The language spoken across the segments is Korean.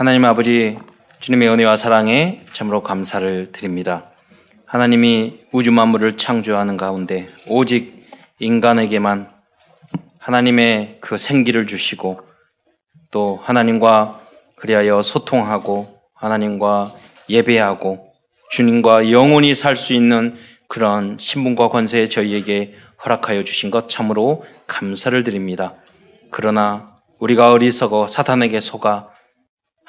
하나님 아버지 주님의 은혜와 사랑에 참으로 감사를 드립니다. 하나님이 우주 만물을 창조하는 가운데 오직 인간에게만 하나님의 그 생기를 주시고 또 하나님과 그리하여 소통하고 하나님과 예배하고 주님과 영원히 살 수 있는 그런 신분과 권세 저희에게 허락하여 주신 것 참으로 감사를 드립니다. 그러나 우리가 어리석어 사탄에게 속아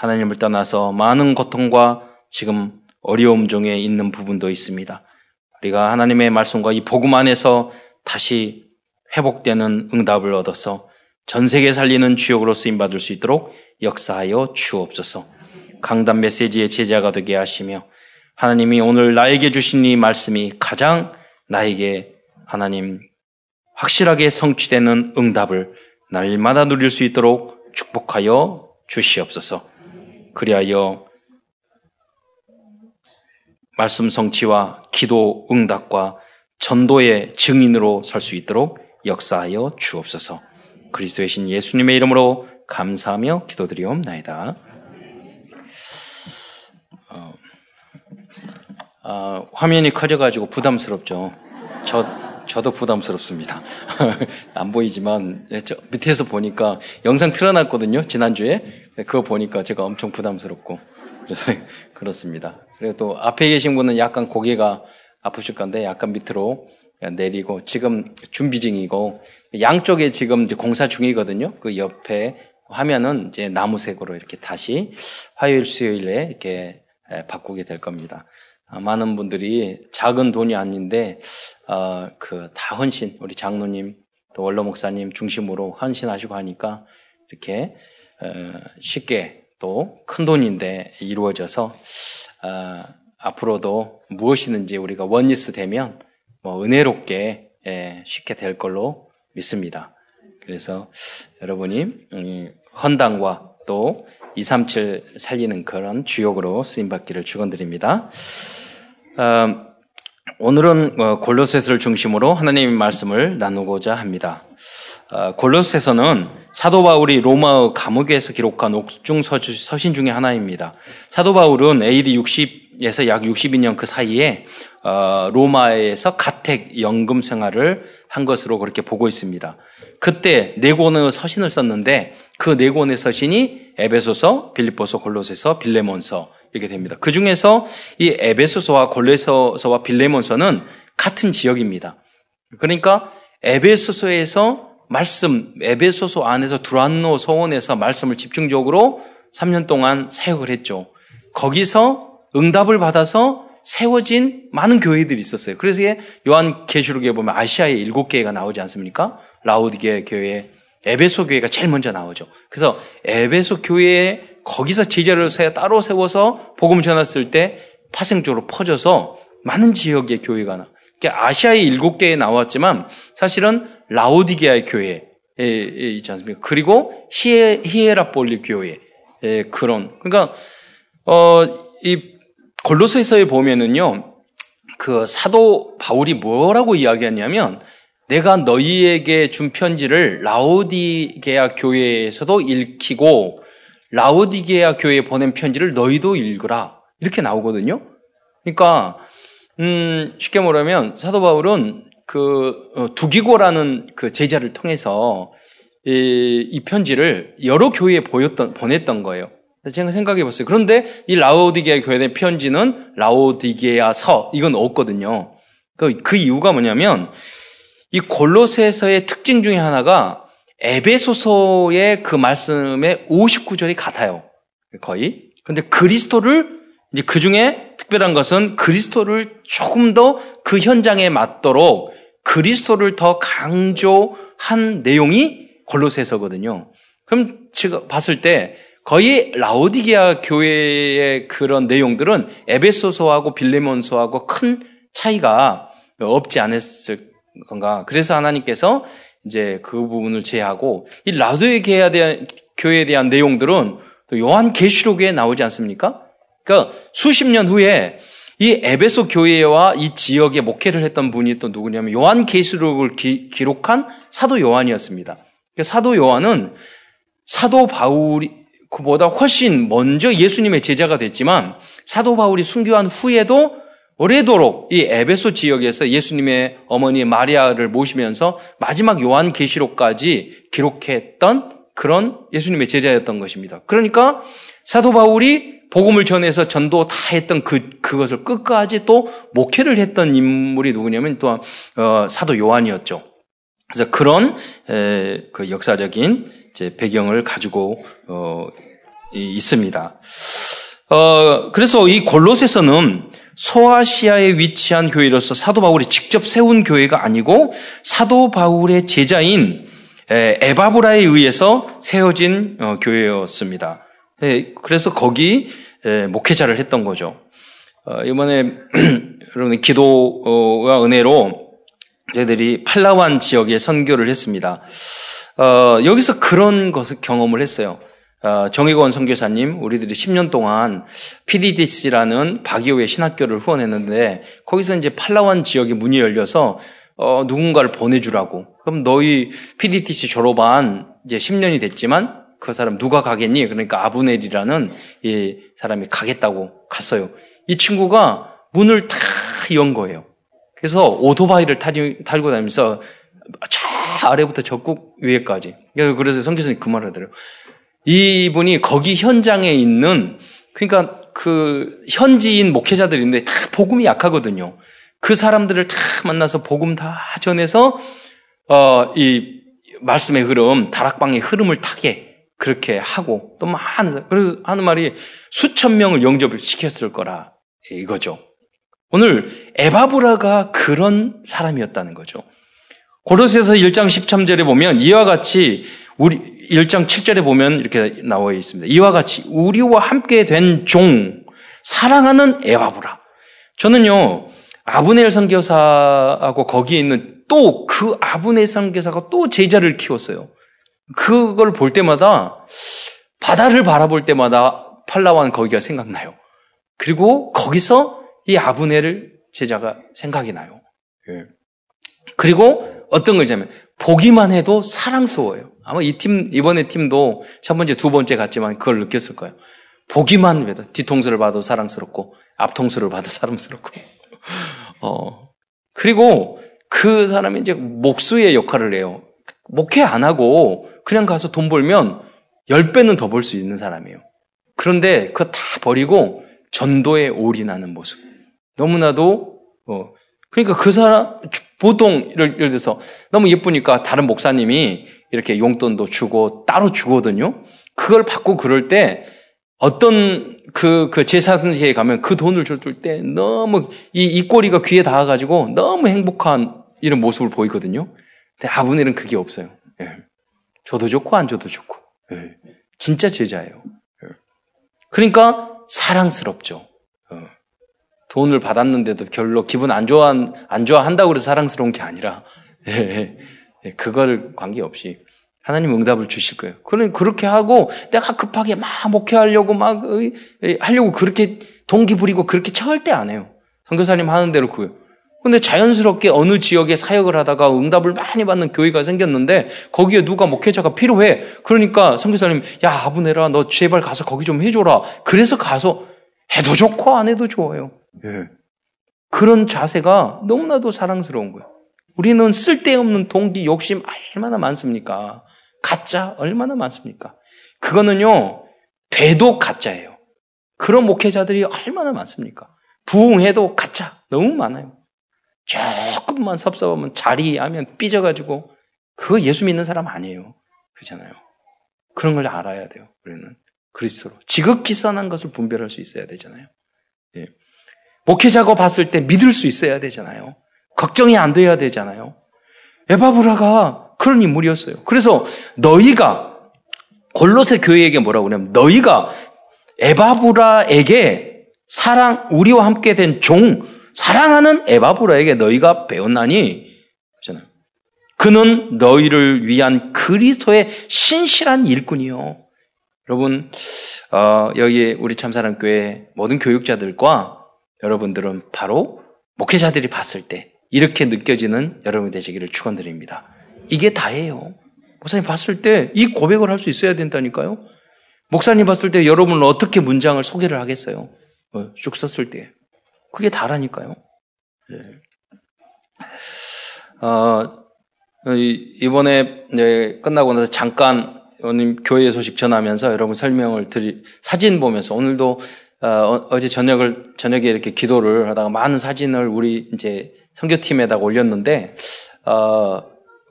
하나님을 떠나서 많은 고통과 지금 어려움 중에 있는 부분도 있습니다. 우리가 하나님의 말씀과 이 복음 안에서 다시 회복되는 응답을 얻어서 전 세계 살리는 주역으로 쓰임 받을 수 있도록 역사하여 주옵소서. 강단 메시지의 제자가 되게 하시며 하나님이 오늘 나에게 주신 이 말씀이 가장 나에게 하나님 확실하게 성취되는 응답을 날마다 누릴 수 있도록 축복하여 주시옵소서. 그리하여 말씀 성취와 기도 응답과 전도의 증인으로 설 수 있도록 역사하여 주옵소서. 그리스도의 신 예수님의 이름으로 감사하며 기도드리옵나이다. 어, 어, 화면이 커져가지고 부담스럽죠. 저, 저도 부담스럽습니다. 안 보이지만, 예, 저 밑에서 보니까 영상 틀어놨거든요, 지난주에. 그거 보니까 제가 엄청 부담스럽고. 그래서 그렇습니다. 그리고 또 앞에 계신 분은 약간 고개가 아프실 건데 약간 밑으로 내리고 지금 준비 중이고 양쪽에 지금 공사 중이거든요. 그 옆에 화면은 이제 나무색으로 이렇게 다시 화요일 수요일에 이렇게 바꾸게 될 겁니다. 아, 많은 분들이 작은 돈이 아닌데 어, 그다 헌신 우리 장로님 또 원로 목사님 중심으로 헌신하시고 하니까 이렇게 어, 쉽게 또 큰 돈인데 이루어져서 어, 앞으로도 무엇이든지 우리가 원리스 되면 뭐 은혜롭게 예, 쉽게 될 걸로 믿습니다. 그래서 여러분이 음, 헌당과 또 237 살리는 그런 주역으로 쓰임받기를 축원드립니다. 어, 오늘은 어, 골로새서를 중심으로 하나님의 말씀을 나누고자 합니다. 어, 골로새서는 사도 바울이 로마의 감옥에서 기록한 옥중 서신 중의 하나입니다. 사도 바울은 AD 60에서 약 62년 그 사이에 로마에서 가택 연금 생활을 한 것으로 그렇게 보고 있습니다. 그때 네 권의 서신을 썼는데 그 네 권의 서신이 에베소서, 빌립보서, 골로새서, 빌레몬서 이렇게 됩니다. 그 중에서 이 에베소서와 골레서서와 빌레몬서는 같은 지역입니다. 그러니까 에베소서에서 말씀, 에베소서 안에서 두란노 서원에서 말씀을 집중적으로 3년 동안 사역을 했죠. 거기서 응답을 받아서 세워진 많은 교회들이 있었어요. 그래서 요한 계시록에 보면 아시아에 일곱 개가 나오지 않습니까? 라우디게 교회, 에베소 교회가 제일 먼저 나오죠. 그래서 에베소 교회에 거기서 제자를 따로 세워서 복음 전했을 때 파생적으로 퍼져서 많은 지역의 교회가 나. 그러니까 아시아의 일곱 개에 나왔지만 사실은 라오디게아의 교회에 있지 않습니까? 그리고 히에, 히에라폴리 교회 에 그런 그러니까 어 이 골로새서에 보면은요 그 사도 바울이 뭐라고 이야기하냐면 내가 너희에게 준 편지를 라오디게아 교회에서도 읽히고 라오디게아 교회에 보낸 편지를 너희도 읽으라. 이렇게 나오거든요. 그러니까 음, 쉽게 말하면 사도 바울은 그 어, 두기고라는 그 제자를 통해서 이, 이 편지를 여러 교회에 보였던 보냈던 거예요. 제가 생각해 봤어요. 그런데 이 라오디게아 교회의 편지는 라오디게아서 이건 없거든요. 그, 그 이유가 뭐냐면 이 골로새서의 특징 중에 하나가 에베소서의 그 말씀의 59절이 같아요. 거의. 근데 그리스도를 이제 그 중에 특별한 것은 그리스도를 조금 더 그 현장에 맞도록 그리스도를 더 강조한 내용이 골로새서거든요. 그럼 제가 봤을 때 거의 라오디게아 교회의 그런 내용들은 에베소서하고 빌레몬서하고 큰 차이가 없지 않았을 건가. 그래서 하나님께서 이제 그 부분을 제하고 이 라도의 대한 교회에 대한 내용들은 또 요한 계시록에 나오지 않습니까? 그러니까 수십 년 후에 이 에베소 교회와 이 지역에 목회를 했던 분이 또 누구냐면 요한 계시록을 기, 록한 사도 요한이었습니다. 그러니까 사도 요한은 사도 바울이 그보다 훨씬 먼저 예수님의 제자가 됐지만 사도 바울이 순교한 후에도 오래도록 이 에베소 지역에서 예수님의 어머니 마리아를 모시면서 마지막 요한 계시록까지 기록했던 그런 예수님의 제자였던 것입니다. 그러니까 사도 바울이 복음을 전해서 전도 다 했던 그 그것을 끝까지 또 목회를 했던 인물이 누구냐면 또한 어, 사도 요한이었죠. 그래서 그런 에, 그 역사적인 배경을 가지고 어, 이, 있습니다. 어, 그래서 이 골로새서는 소아시아에 위치한 교회로서 사도 바울이 직접 세운 교회가 아니고 사도 바울의 제자인 에바브라에 의해서 세워진 어, 교회였습니다. 그래서 거기 목회자를 했던 거죠. 어, 이번에 여러분 기도와 은혜로 저희들이 팔라완 지역에 선교를 했습니다. 어, 여기서 그런 것을 경험을 했어요. 어, 정의권 선교사님, 우리들이 10년 동안 PDDC라는 바기오의 신학교를 후원했는데 거기서 이제 팔라완 지역에 문이 열려서 어, 누군가를 보내주라고. 그럼 너희 PDTC 졸업한 이제 10년이 됐지만 그 사람 누가 가겠니? 그러니까 아브넬이라는 이 사람이 가겠다고 갔어요. 이 친구가 문을 다 연 거예요. 그래서 오토바이를 타지, 탈고 다니면서 저 아래부터 적국 위에까지. 그래서 성교사님 그 말을 하더래요. 이분이 거기 현장에 있는 그러니까 그 현지인 목회자들인데 다 복음이 약하거든요. 그 사람들을 다 만나서 복음 다 전해서 어, 이 말씀의 흐름, 다락방의 흐름을 타게 그렇게 하고 또 많은 그래서 하는 말이 수천 명을 영접을 시켰을 거라 이거죠. 오늘 에바브라가 그런 사람이었다는 거죠. 고로새서 1장 13절에 보면 이와 같이 우리 1장 7절에 보면 이렇게 나와 있습니다. 이와 같이 우리와 함께 된 종 사랑하는 에바브라. 저는요 아브넬 선교사하고 거기에 있는 또 그 아브넬 선교사가 또 제자를 키웠어요. 그걸 볼 때마다 바다를 바라볼 때마다 팔라완 거기가 생각나요. 그리고 거기서 이 아브넬을 제자가 생각이 나요. 예. 그리고 어떤 거냐면 보기만 해도 사랑스러워요. 아마 이 팀, 이번에 팀도 첫 번째, 두 번째 갔지만 그걸 느꼈을 거예요. 보기만 해도 뒤통수를 봐도 사랑스럽고 앞통수를 봐도 사랑스럽고. 어. 그리고 그 사람이 이제 목수의 역할을 해요. 목회 안 하고 그냥 가서 돈 벌면 10배는 더 벌 수 있는 사람이에요. 그런데 그거 다 버리고 전도에 올인하는 모습. 너무나도, 어, 그러니까 그 사람, 보통, 예를, 들어서 너무 예쁘니까 다른 목사님이 이렇게 용돈도 주고 따로 주거든요. 그걸 받고 그럴 때 어떤 그, 그 제사장에 가면 그 돈을 줄때 너무 이, 이 꼬리가 귀에 닿아가지고 너무 행복한 이런 모습을 보이거든요. 근데 아브넬은 그게 없어요. 예. 줘도 좋고 안 줘도 좋고. 예. 진짜 제자예요. 예. 그러니까 사랑스럽죠. 어. 돈을 받았는데도 별로 기분 안 좋아, 안 좋아한다고 해서 사랑스러운 게 아니라, 예, 예, 예. 그걸 관계없이 하나님 응답을 주실 거예요. 그는 그렇게 하고 내가 급하게 막 목회하려고 막 하려고 그렇게 동기 부리고 그렇게 절대 안 해요. 선교사님 하는 대로 그요. 근데 자연스럽게 어느 지역에 사역을 하다가 응답을 많이 받는 교회가 생겼는데 거기에 누가 목회자가 필요해. 그러니까 선교사님 야 아부네라 너 제발 가서 거기 좀 해줘라. 그래서 가서 해도 좋고 안 해도 좋아요. 예. 그런 자세가 너무나도 사랑스러운 거예요. 우리는 쓸데없는 동기, 욕심 얼마나 많습니까? 가짜 얼마나 많습니까? 그거는요, 돼도 가짜예요. 그런 목회자들이 얼마나 많습니까? 부흥해도 가짜 너무 많아요. 조금만 섭섭하면 자리하면 삐져가지고 그거 예수 믿는 사람 아니에요. 그렇잖아요. 그런 걸 알아야 돼요. 우리는 그리스도로 지극히 선한 것을 분별할 수 있어야 되잖아요. 예. 목회자가 봤을 때 믿을 수 있어야 되잖아요. 걱정이 안 돼야 되잖아요. 에바브라가 그런 인물이었어요. 그래서 너희가 골로새 교회에게 뭐라고 그러냐면 너희가 에바브라에게 사랑 우리와 함께 된 종 사랑하는 에바브라에게 너희가 배웠나니 그잖아요. 그는 너희를 위한 그리스도의 신실한 일꾼이요. 여러분 어, 여기 우리 참사랑 교회 모든 교육자들과 여러분들은 바로 목회자들이 봤을 때 이렇게 느껴지는 여러분 되시기를 축원드립니다. 이게 다예요. 목사님 봤을 때 이 고백을 할 수 있어야 된다니까요. 목사님 봤을 때 여러분은 어떻게 문장을 소개를 하겠어요? 어, 쭉 썼을 때. 그게 다라니까요. 네. 어, 이번에 네, 끝나고 나서 잠깐 오늘 교회 소식 전하면서 여러분 설명을 드리 사진 보면서 오늘도 어, 제 저녁을 저녁에 이렇게 기도를 하다가 많은 사진을 우리 이제 선교팀에다가 올렸는데 어,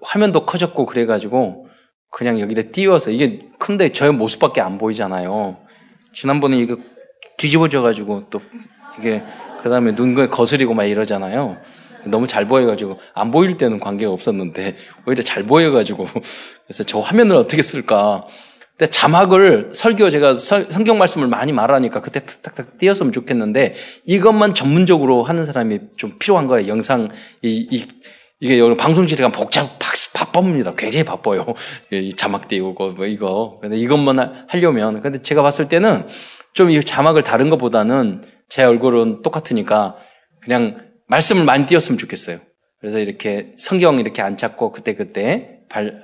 화면도 커졌고 그래가지고 그냥 여기다 띄워서 이게 큰데 저의 모습밖에 안 보이잖아요. 지난번에 이거 뒤집어져가지고 또 이게 그 다음에 눈에 거스리고 막 이러잖아요. 너무 잘 보여가지고 안 보일 때는 관계가 없었는데 오히려 잘 보여가지고 그래서 저 화면을 어떻게 쓸까? 근데 자막을 설교 제가 성경 말씀을 많이 말하니까 그때 탁탁탁 띄었으면 좋겠는데 이것만 전문적으로 하는 사람이 좀 필요한 거예요. 영상 이, 이 이게 여기 방송실에 가면 복잡 바쁩니다. 굉장히 바빠요. 이 자막 띄우고 뭐 이거. 근데 이것만 하려면 근데 제가 봤을 때는 좀 이 자막을 다른 것보다는 제 얼굴은 똑같으니까 그냥 말씀을 많이 띄웠으면 좋겠어요. 그래서 이렇게 성경 이렇게 안 찾고 그때 그때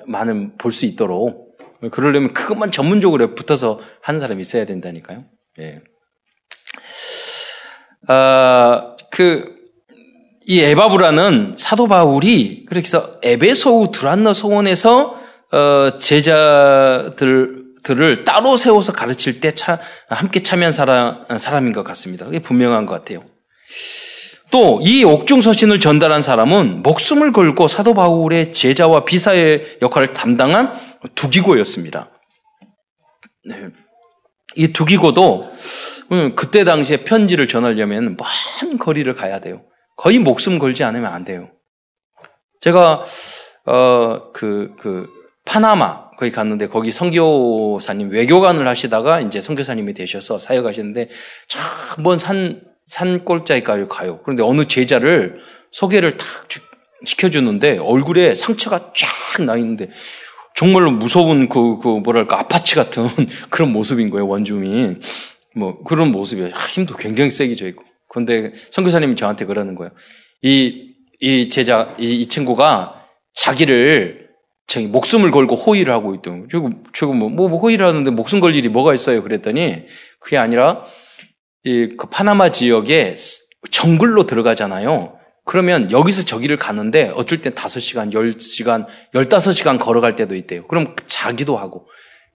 많은 볼 수 있도록 그러려면 그것만 전문적으로 붙어서 하는 사람이 있어야 된다니까요. 예. 아, 그, 이 에바브라는 사도 바울이 그래서 에베소우 드란너 소원에서 어, 제자들을 따로 세워서 가르칠 때 차, 함께 참여한 사람, 사람인 것 같습니다. 그게 분명한 것 같아요. 또 이 옥중 서신을 전달한 사람은 목숨을 걸고 사도 바울의 제자와 비사의 역할을 담당한 두기고였습니다. 네. 이 두기고도 음, 그때 당시에 편지를 전하려면 먼 거리를 가야 돼요. 거의 목숨 걸지 않으면 안 돼요. 제가 어그그 그 파나마 거기 갔는데 거기 선교사님 외교관을 하시다가 이제 선교사님이 되셔서 사역하시는데 참 먼 산 산골짜기까지 가요. 그런데 어느 제자를 소개를 탁 시켜주는데 얼굴에 상처가 쫙 나 있는데 정말로 무서운 그, 그 뭐랄까 아파치 같은 그런 모습인 거예요 원주민. 뭐 그런 모습이에요. 힘도 굉장히 세게 져 있고. 그런데 선교사님이 저한테 그러는 거예요. 이 이 제자 이, 이 친구가 자기를 저기 목숨을 걸고 호위를 하고 있던 저거 저거 뭐, 뭐 호위를 하는데 목숨 걸 일이 뭐가 있어요? 그랬더니 그게 아니라 이 그 파나마 지역에 정글로 들어가잖아요. 그러면 여기서 저기를 가는데 어쩔 땐 5시간, 10시간, 15시간 걸어갈 때도 있대요. 그럼 자기도 하고.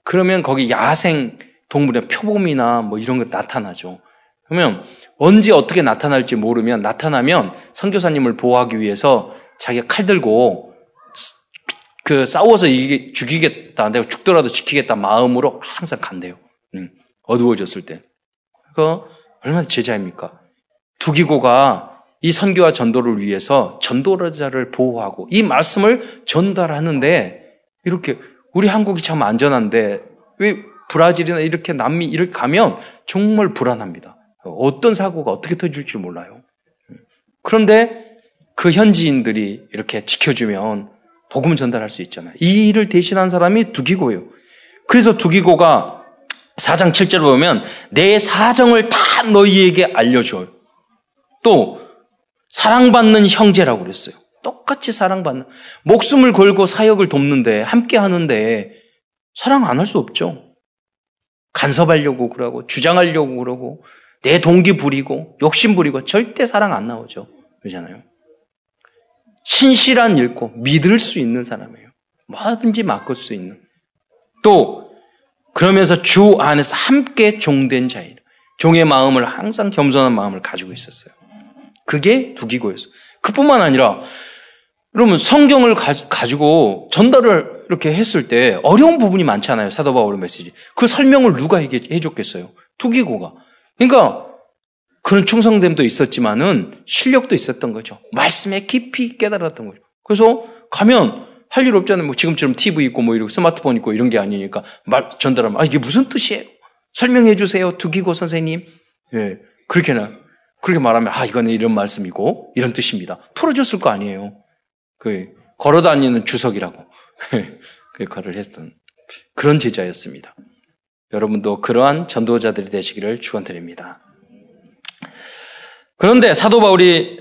그러면 거기 야생 동물의 표범이나 뭐 이런 거 나타나죠. 그러면 언제 어떻게 나타날지 모르면 나타나면 선교사님을 보호하기 위해서 자기가 칼 들고 그 싸워서 이게 죽이겠다. 내가 죽더라도 지키겠다 마음으로 항상 간대요. 응. 어두워졌을 때. 그 얼마나 제자입니까? 두기고가 이 선교와 전도를 위해서 전도자를 보호하고 이 말씀을 전달하는데 이렇게 우리 한국이 참 안전한데 왜 브라질이나 이렇게 남미 이렇게 가면 정말 불안합니다. 어떤 사고가 어떻게 터질지 몰라요. 그런데 그 현지인들이 이렇게 지켜주면 복음 전달할 수 있잖아요. 이 일을 대신한 사람이 두기고예요. 그래서 두기고가 4장 7절 보면 내 사정을 다 너희에게 알려줘요. 또 사랑받는 형제라고 그랬어요. 똑같이 사랑받는 목숨을 걸고 사역을 돕는데 함께 하는데 사랑 안 할 수 없죠. 간섭하려고 그러고 주장하려고 그러고 내 동기 부리고 욕심 부리고 절대 사랑 안 나오죠. 그러잖아요. 신실한 읽고 믿을 수 있는 사람이에요. 뭐든지 맡을 수 있는. 또 그러면서 주 안에서 함께 종된 자예요. 종의 마음을 항상 겸손한 마음을 가지고 있었어요. 그게 두기고였어요. 그뿐만 아니라 여러분 성경을 가, 지고 전달을 이렇게 했을 때 어려운 부분이 많잖아요. 사도 바울의 메시지. 그 설명을 누가 해, 해줬겠어요? 두기고가. 그러니까 그런 충성됨도 있었지만은 실력도 있었던 거죠. 말씀에 깊이 깨달았던 거죠. 그래서 가면 할 일 없잖아요. 뭐 지금처럼 TV 있고 뭐 이러고 스마트폰 있고 이런 게 아니니까 말 전달하면 아 이게 무슨 뜻이에요? 설명해 주세요. 두기고 선생님. 예. 그렇게나 그렇게 말하면 아 이거는 이런 말씀이고 이런 뜻입니다. 풀어줬을 거 아니에요. 그 걸어다니는 주석이라고 그 역할을 했던 그런 제자였습니다. 여러분도 그러한 전도자들이 되시기를 축원드립니다. 그런데 사도 바울이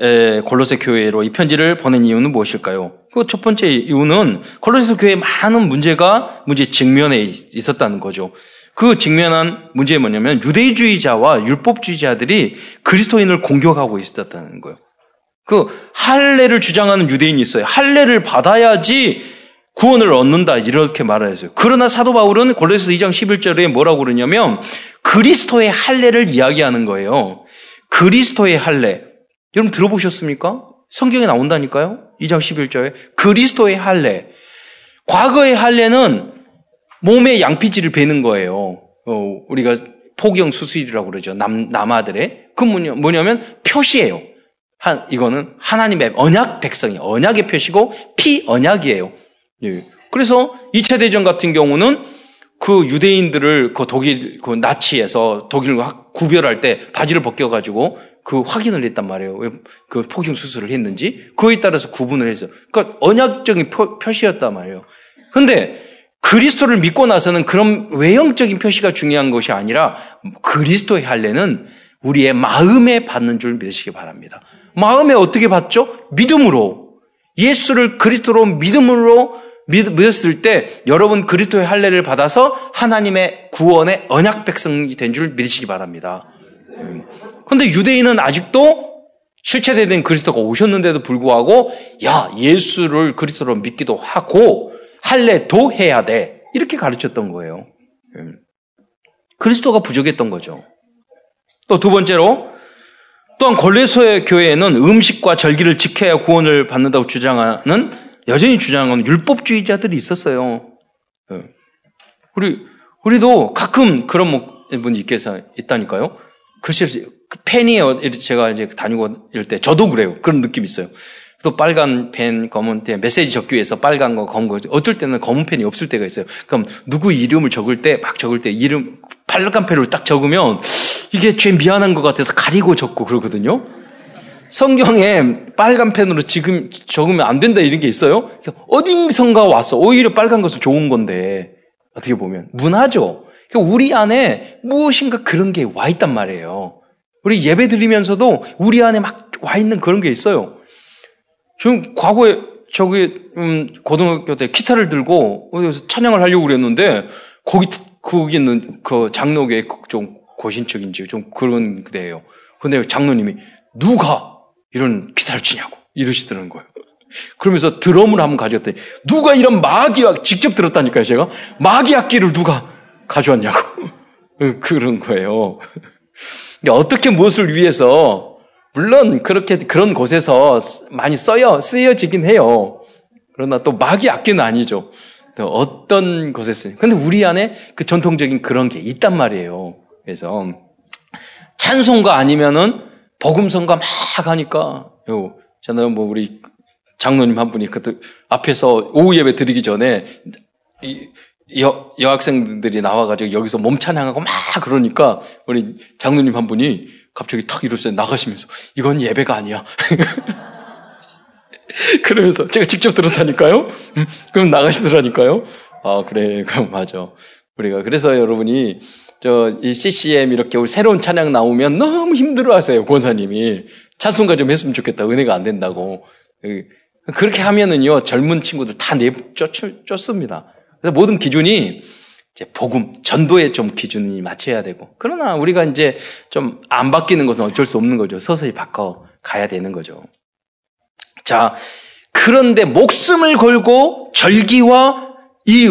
골로새 교회로 이 편지를 보낸 이유는 무엇일까요? 그 첫 번째 이유는 골로새 교회에 많은 문제가 문제 직면에 있었다는 거죠. 그 직면한 문제가 뭐냐면 유대주의자와 율법주의자들이 그리스도인을 공격하고 있었다는 거예요. 그 할례를 주장하는 유대인이 있어요. 할례를 받아야지 구원을 얻는다 이렇게 말했어요. 그러나 사도 바울은 골로새서 2장 11절에 뭐라고 그러냐면 그리스도의 할례를 이야기하는 거예요. 그리스도의 할례. 여러분 들어보셨습니까? 성경에 나온다니까요. 2장 11절에 그리스도의 할례. 과거의 할례는 몸에 양피질을 베는 거예요. 어, 우리가 포경 수술이라고 그러죠. 남, 남아들의. 그 뭐냐, 뭐냐면 표시예요. 한, 이거는 하나님의 언약 백성이 언약의 표시고 피 언약이에요. 예. 그래서 2차 대전 같은 경우는 그 유대인들을 그 독일, 그 나치에서 독일과 구별할 때 바지를 벗겨가지고 그 확인을 했단 말이에요. 그 포경 수술을 했는지. 그에 따라서 구분을 했어요. 그러니까 언약적인 표, 표시였단 말이에요. 근데 그리스도를 믿고 나서는 그런 외형적인 표시가 중요한 것이 아니라 그리스도의 할례는 우리의 마음에 받는 줄 믿으시기 바랍니다. 마음에 어떻게 받죠? 믿음으로. 예수를 그리스도로 믿음으로 믿었을 때 여러분 그리스도의 할례를 받아서 하나님의 구원의 언약 백성이 된 줄 믿으시기 바랍니다. 그런데 유대인은 아직도 실체되는 그리스도가 오셨는데도 불구하고 야 예수를 그리스도로 믿기도 하고 할례도 해야 돼 이렇게 가르쳤던 거예요. 그리스도가 부족했던 거죠. 또 두 번째로 또한 골레소의 교회에는 음식과 절기를 지켜야 구원을 받는다고 주장하는 여전히 주장하는 율법주의자들이 있었어요. 예. 우리 우리도 가끔 그런 분이 있겠어 있다니까요. 글쎄 펜이 제가 이제 다니고 이럴 때 저도 그래요. 그런 느낌 이 있어요. 또 빨간 펜, 검은 펜, 메시지 적기 위해서 빨간 거, 검은 거, 어쩔 때는 검은 펜이 없을 때가 있어요. 그럼 누구 이름을 적을 때, 막 적을 때 이름, 빨간 펜으로 딱 적으면 이게 죄 미안한 것 같아서 가리고 적고 그러거든요. 성경에 빨간 펜으로 지금 적으면 안 된다 이런 게 있어요? 어딘선가 왔어. 오히려 빨간 것은 좋은 건데. 어떻게 보면. 문화죠. 그러니까 우리 안에 무엇인가 그런 게 와 있단 말이에요. 우리 예배 드리면서도 우리 안에 막 와 있는 그런 게 있어요. 지금 과거에 저기 음, 고등학교 때 기타를 들고 어디서 찬양을 하려고 그랬는데 거기 거기 있는 그 장로교의 좀 고신척인지 좀 그런 데예요. 근데 장로님이 누가 이런 기타를 치냐고 이러시더라는 거예요. 그러면서 드럼을 한번 가져왔더니 누가 이런 마귀악 직접 들었다니까요 제가 마귀 악기를 누가 가져왔냐고 그런 거예요. 어떻게 무엇을 위해서 물론 그렇게 그런 곳에서 많이 써요 쓰여지긴 해요. 그러나 또 마귀 악기는 아니죠. 어떤 곳에 쓰요 근데 우리 안에 그 전통적인 그런 게 있단 말이에요. 그래서 찬송가 아니면은 복음성가 막 하니까 요 저는 뭐 우리 장로님 한 분이 그때 앞에서 오후 예배 드리기 전에 이 여, 여학생들이 나와가지고 여기서 몸 찬양하고 막 그러니까 우리 장로님 한 분이 갑자기 탁 이러세요. 나가시면서 이건 예배가 아니야. 그러면서 제가 직접 들었다니까요. 그럼 나가시더라니까요. 아 그래 그럼 맞아. 우리가 그래서 여러분이 저 이 CCM 이렇게 우리 새로운 찬양 나오면 너무 힘들어하세요 권사님이 찬송가 좀 했으면 좋겠다 은혜가 안 된다고 그렇게 하면은요 젊은 친구들 다 내쫓습니다. 그래서 모든 기준이 이제 복음, 전도에 좀 기준이 맞춰야 되고. 그러나 우리가 이제 좀 안 바뀌는 것은 어쩔 수 없는 거죠. 서서히 바꿔 가야 되는 거죠. 자, 그런데 목숨을 걸고 절기와 이,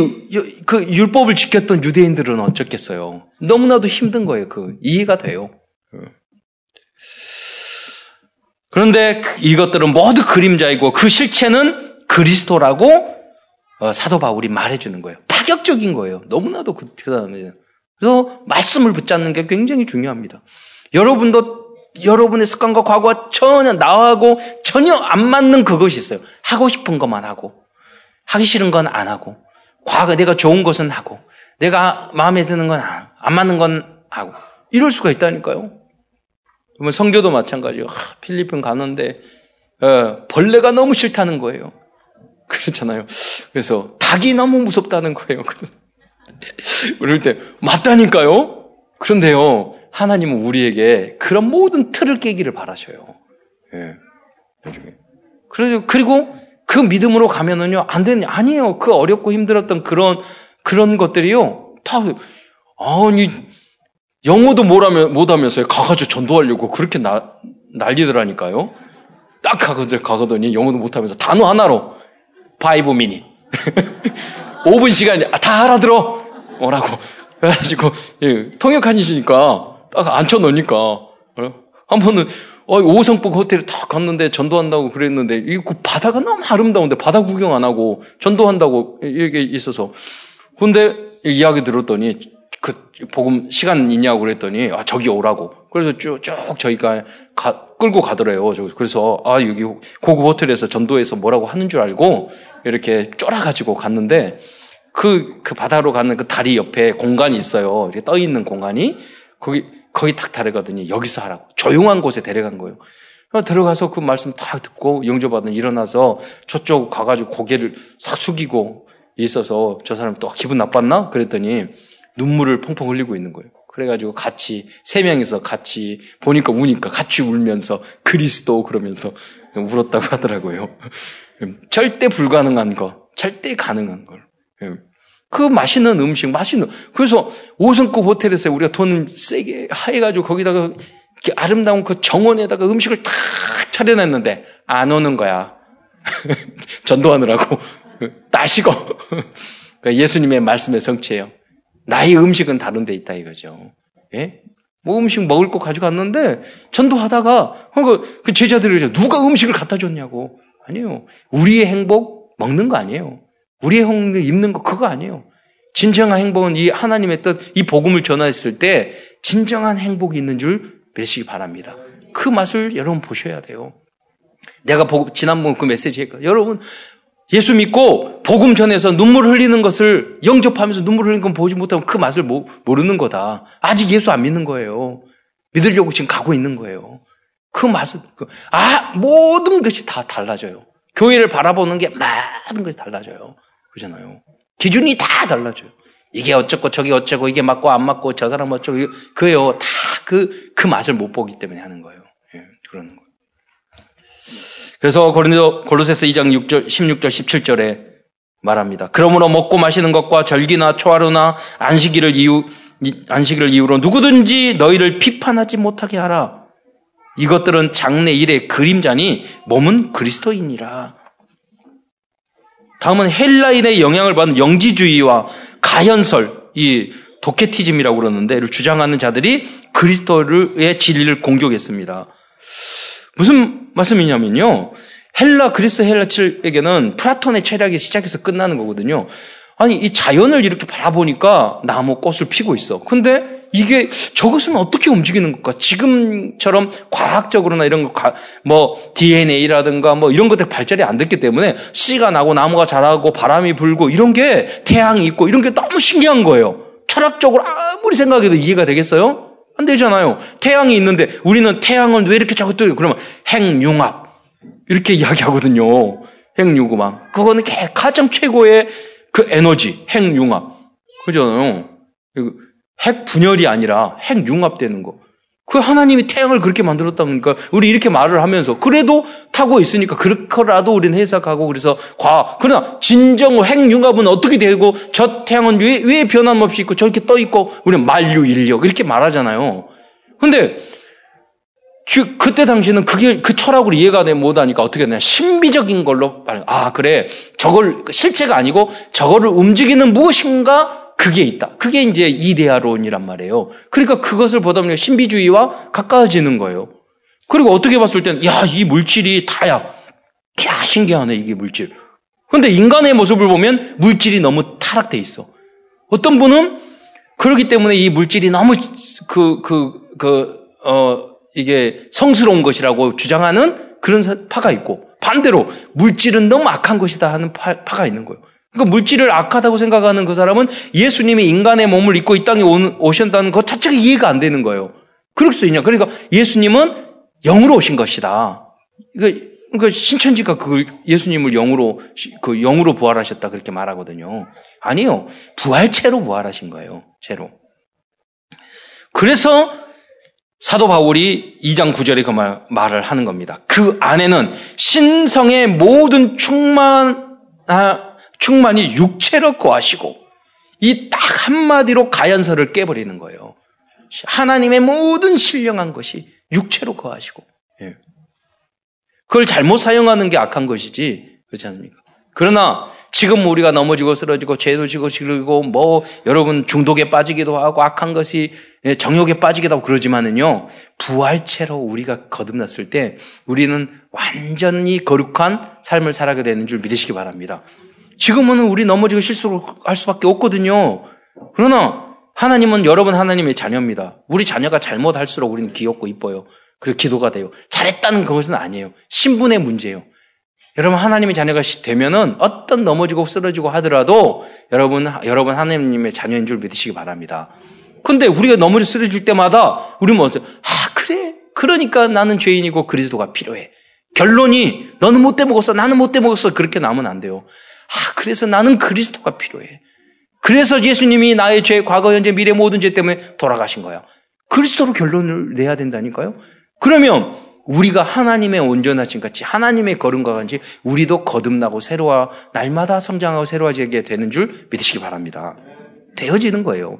그 율법을 지켰던 유대인들은 어쩌겠어요. 너무나도 힘든 거예요. 그, 이해가 돼요. 그런데 이것들은 모두 그림자이고 그 실체는 그리스도라고 어, 사도 바울이 말해주는 거예요. 파격적인 거예요. 너무나도 그, 그 다음에. 그래서 말씀을 붙잡는 게 굉장히 중요합니다. 여러분도 여러분의 습관과 과거와 전혀 나하고 전혀 안 맞는 그것이 있어요. 하고 싶은 것만 하고 하기 싫은 건 안 하고 과거 내가 좋은 것은 하고 내가 마음에 드는 건 안 맞는 건 하고 이럴 수가 있다니까요. 그러면 성교도 마찬가지예요. 하, 필리핀 가는데 어, 벌레가 너무 싫다는 거예요. 그렇잖아요. 그래서 닭이 너무 무섭다는 거예요. 그럴 때 맞다니까요. 그런데요, 하나님은 우리에게 그런 모든 틀을 깨기를 바라셔요. 예. 그리고 그 믿음으로 가면은요 안 되는 아니에요. 그 어렵고 힘들었던 그런 그런 것들이요 다 아니, 영어도 못하면서 가가지고 전도하려고 그렇게 나, 난리더라니까요. 딱 가거든, 가거더니 영어도 못하면서 단어 하나로 5 미닛. 5분 시간이 아, 다 알아들어! 뭐라고. 그래가지고, 예, 통역하시니까 딱 앉혀놓으니까. 어? 한 번은, 어, 오성복 호텔에 딱 갔는데 전도한다고 그랬는데, 이그 바다가 너무 아름다운데 바다 구경 안 하고 전도한다고 이게 있어서. 근데 이야기 들었더니 그 복음 시간 있냐고 그랬더니 아 저기 오라고. 그래서 쭉쭉 저희가 가, 끌고 가더래요. 그래서 아 여기 고급 호텔에서 전도해서 뭐라고 하는 줄 알고 이렇게 쫄아가지고 갔는데 그, 그 바다로 가는 그 다리 옆에 공간이 있어요. 이렇게 떠 있는 공간이 거기 거기 탁 다르거든요. 여기서 하라고 조용한 곳에 데려간 거예요. 들어가서 그 말씀 딱 듣고 영접받은 일어나서 저쪽 가가지고 고개를 싹 숙이고 있어서 저 사람 또 기분 나빴나? 그랬더니 눈물을 펑펑 흘리고 있는 거예요. 그래가지고 같이 세 명이서 같이 보니까 우니까 같이 울면서 그리스도 그러면서 울었다고 하더라고요. 절대 불가능한 거, 절대 가능한 걸. 그 맛있는 음식, 맛있는. 그래서 5성급 호텔에서 우리가 돈 세게 해가지고 거기다가 아름다운 그 정원에다가 음식을 탁 차려놨는데 안 오는 거야. 전도하느라고. 따시고. 그러니까 예수님의 말씀의 성취예요. 나의 음식은 다른 데 있다 이거죠. 예? 뭐 음식 먹을 거 가져갔는데 전도하다가 그, 그 제자들이 누가 음식을 갖다 줬냐고. 아니에요. 우리의 행복 먹는 거 아니에요. 우리의 행복 입는 거 그거 아니에요. 진정한 행복은 이 하나님의 뜻, 이 복음을 전했을 때 진정한 행복이 있는 줄 믿으시기 바랍니다. 그 맛을 여러분 보셔야 돼요. 내가 지난번 그 메시지 했거든요. 여러분 예수 믿고 복음 전해서 눈물 흘리는 것을 영접하면서 눈물 흘리는 건 보지 못하면 그 맛을 모르는 거다. 아직 예수 안 믿는 거예요. 믿으려고 지금 가고 있는 거예요. 그 맛은 그, 아 모든 것이 다 달라져요. 교회를 바라보는 게 많은 것이 달라져요. 그러잖아요. 기준이 다 달라져요. 이게 어쩌고 저게 어쩌고 이게 맞고 안 맞고 저 사람 어쩌고 그요 다 그그 그 맛을 못 보기 때문에 하는 거예요. 예, 그러는 거예요. 그래서 고린도 골로새서 2장 6절 16절 17절에 말합니다. 그러므로 먹고 마시는 것과 절기나 초하루나 안식일을 이유 안식일을 이유로 누구든지 너희를 비판하지 못하게 하라. 이것들은 장래 일의 그림자니 몸은 그리스도인이라. 다음은 헬라인의 영향을 받은 영지주의와 가현설, 이 도케티즘이라고 그러는데, 를 주장하는 자들이 그리스도의 진리를 공격했습니다. 무슨 말씀이냐면요. 헬라, 그리스 헬라칠에게는 플라톤의 철학이 시작해서 끝나는 거거든요. 아니, 이 자연을 이렇게 바라보니까 나무 꽃을 피고 있어. 근데 이게 저것은 어떻게 움직이는 걸까? 지금처럼 과학적으로나 이런 거, 뭐 DNA라든가 뭐 이런 것들 발달이 안 됐기 때문에 씨가 나고 나무가 자라고 바람이 불고 이런 게 태양이 있고 이런 게 너무 신기한 거예요. 철학적으로 아무리 생각해도 이해가 되겠어요? 안 되잖아요. 태양이 있는데 우리는 태양은 왜 이렇게 자꾸 뜨요? 그러면 핵융합 이렇게 이야기하거든요. 핵융합. 그거는 가장 최고의 그 에너지, 핵융합. 그잖아요. 핵 분열이 아니라 핵융합되는 거. 그 하나님이 태양을 그렇게 만들었다 보니까 우리 이렇게 말을 하면서 그래도 타고 있으니까 그렇게라도 우리는 해석하고 그래서 과 그러나 진정 핵융합은 어떻게 되고 저 태양은 왜, 왜 변함없이 있고 저렇게 떠 있고 우리는 만류 인력 이렇게 말하잖아요. 근데 그, 그때 당시는 그게 그 철학으로 이해가 되 못하니까 어떻게 되냐 신비적인 걸로 아 그래 저걸 실체가 아니고 저거를 움직이는 무엇인가 그게 있다. 그게 이제 이데아론이란 말이에요. 그러니까 그것을 보다 보니 신비주의와 가까워지는 거예요. 그리고 어떻게 봤을 때는, 야, 이 물질이 다야. 야, 신기하네, 이게 물질. 근데 인간의 모습을 보면 물질이 너무 타락돼 있어. 어떤 분은 그렇기 때문에 이 물질이 너무 그, 그, 그, 어, 이게 성스러운 것이라고 주장하는 그런 파가 있고, 반대로 물질은 너무 악한 것이다 하는 파, 파가 있는 거예요. 그러니까 물질을 악하다고 생각하는 그 사람은 예수님이 인간의 몸을 입고 이 땅에 오셨다는 것 자체가 이해가 안 되는 거예요. 그럴 수 있냐? 그러니까 예수님은 영으로 오신 것이다. 그러니까 신천지가 그 예수님을 영으로 그 영으로 부활하셨다 그렇게 말하거든요. 아니요. 부활체로 부활하신 거예요. 채로. 그래서 사도 바울이 2장 9절에 그 말, 말을 하는 겁니다. 그 안에는 신성의 모든 충만, 아, 충만히 육체로 거하시고 이 딱 한마디로 가연설을 깨버리는 거예요. 하나님의 모든 신령한 것이 육체로 거하시고, 예. 그걸 잘못 사용하는 게 악한 것이지, 그렇지 않습니까? 그러나 지금 우리가 넘어지고 쓰러지고 죄도 지고 지르고 뭐 여러분 중독에 빠지기도 하고 악한 것이 예, 정욕에 빠지기도 하고 그러지만은요 부활체로 우리가 거듭났을 때 우리는 완전히 거룩한 삶을 살아가게 되는 줄 믿으시기 바랍니다. 지금은 우리 넘어지고 실수할 수밖에 없거든요. 그러나 하나님은 여러분 하나님의 자녀입니다. 우리 자녀가 잘못할수록 우리는 귀엽고 이뻐요. 그리고 기도가 돼요. 잘했다는 그것은 아니에요. 신분의 문제예요. 여러분 하나님의 자녀가 되면은 어떤 넘어지고 쓰러지고 하더라도 여러분 여러분 하나님의 자녀인 줄 믿으시기 바랍니다. 근데 우리가 넘어져 쓰러질 때마다 우리는 뭐 아, 그래. 그러니까 나는 죄인이고 그리스도가 필요해. 결론이 너는 못돼 먹었어. 나는 못돼 먹었어. 그렇게 나면 안 돼요. 아, 그래서 나는 그리스도가 필요해. 그래서 예수님이 나의 죄, 과거, 현재, 미래 모든 죄 때문에 돌아가신 거야. 그리스도로 결론을 내야 된다니까요. 그러면 우리가 하나님의 온전하신 같이 하나님의 걸음과 같이 우리도 거듭나고 새로워 날마다 성장하고 새로워지게 되는 줄 믿으시기 바랍니다. 되어지는 거예요.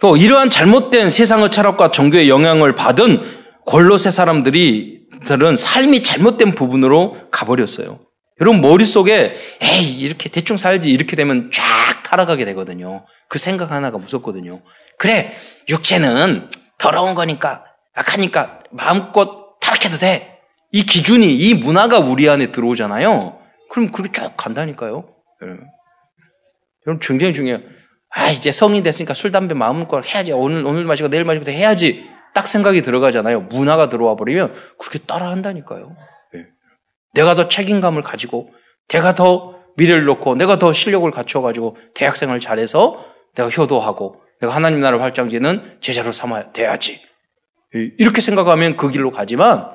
또 이러한 잘못된 세상의 철학과 종교의 영향을 받은 골로새 사람들이 들은 삶이 잘못된 부분으로 가버렸어요. 여러분 머릿속에 에이 이렇게 대충 살지 이렇게 되면 쫙 타락하게 되거든요. 그 생각 하나가 무섭거든요. 그래 육체는 더러운 거니까 약하니까 마음껏 타락해도 돼. 이 기준이 이 문화가 우리 안에 들어오잖아요. 그럼 그렇게 쭉 간다니까요. 예. 여러분 굉장히 중요해요. 아, 이제 성인 됐으니까 술, 담배 마음껏 해야지. 오늘, 오늘 마시고 내일 마시고 해야지. 딱 생각이 들어가잖아요. 문화가 들어와 버리면 그렇게 따라 한다니까요. 네. 내가 더 책임감을 가지고, 내가 더 미래를 놓고, 내가 더 실력을 갖춰가지고, 대학생을 잘해서 내가 효도하고, 내가 하나님 나라를 활장지는 제자로 삼아야 돼야지. 이렇게 생각하면 그 길로 가지만,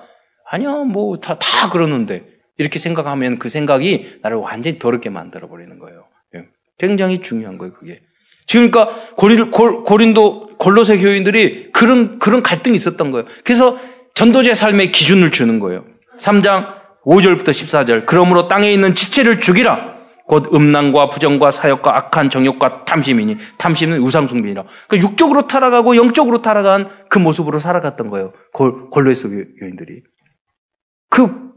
아니야, 뭐, 다, 다 그러는데. 이렇게 생각하면 그 생각이 나를 완전히 더럽게 만들어 버리는 거예요. 예. 굉장히 중요한 거예요, 그게. 지금 그러니까 고린, 도 골로새 교인들이 그런 그런 갈등이 있었던 거예요. 그래서 전도제 삶의 기준을 주는 거예요. 3장 5절부터 14절. 그러므로 땅에 있는 지체를 죽이라. 곧 음란과 부정과 사역과 악한 정욕과 탐심이니 탐심은 우상숭배이라. 그러니까 육적으로 타락하고 영적으로 타락한 그 모습으로 살아갔던 거예요. 골, 골로에서 교인들이. 그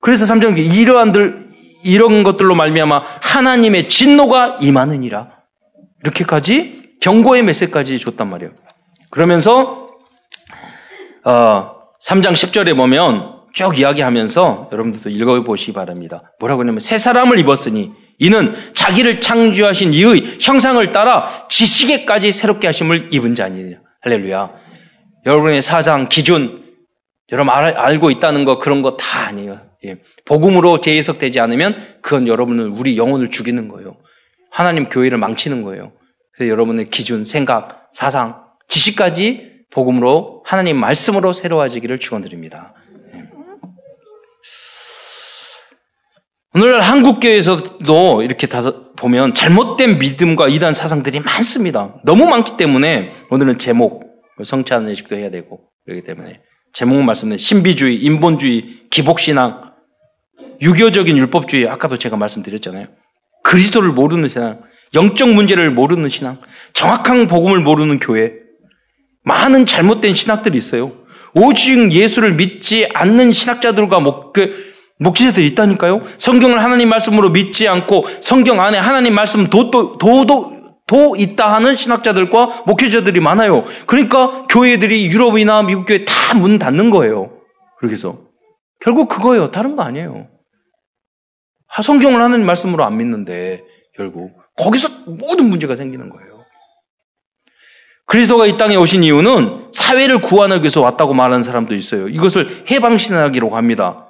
그래서 3장 이러한들 이런 것들로 말미암아 하나님의 진노가 임하느니라. 이렇게까지 경고의 메시지까지 줬단 말이에요. 그러면서 어, 3장 10절에 보면 쭉 이야기하면서 여러분들도 읽어보시기 바랍니다. 뭐라고 하냐면 새 사람을 입었으니 이는 자기를 창조하신 이의 형상을 따라 지식에까지 새롭게 하심을 입은 자니라. 할렐루야. 여러분의 사장 기준 여러분 알, 고 있다는 거 그런 거 다 아니에요. 예. 복음으로 재해석되지 않으면 그건 여러분은 우리 영혼을 죽이는 거예요. 하나님 교회를 망치는 거예요. 그래서 여러분의 기준, 생각, 사상, 지식까지 복음으로 하나님 말씀으로 새로워지기를 축원드립니다. 네. 오늘 한국교회에서도 이렇게 다섯 보면 잘못된 믿음과 이단 사상들이 많습니다. 너무 많기 때문에 오늘은 제목 성찬 예식도 해야 되고 그렇기 때문에 제목 말씀드린 신비주의, 인본주의, 기복신앙, 유교적인 율법주의 아까도 제가 말씀드렸잖아요. 그리스도를 모르는 신앙, 영적 문제를 모르는 신앙, 정확한 복음을 모르는 교회, 많은 잘못된 신학들이 있어요. 오직 예수를 믿지 않는 신학자들과 목, 그, 목회자들이 있다니까요. 성경을 하나님 말씀으로 믿지 않고 성경 안에 하나님 말씀 도도 도도 도 있다 하는 신학자들과 목회자들이 많아요. 그러니까 교회들이 유럽이나 미국 교회 다 문 닫는 거예요. 그렇게 해서 결국 그거예요. 다른 거 아니에요. 성경을 하는 말씀으로 안 믿는데 결국 거기서 모든 문제가 생기는 거예요. 그리스도가 이 땅에 오신 이유는 사회를 구하기 위해서 왔다고 말하는 사람도 있어요. 이것을 해방신학이라고 합니다.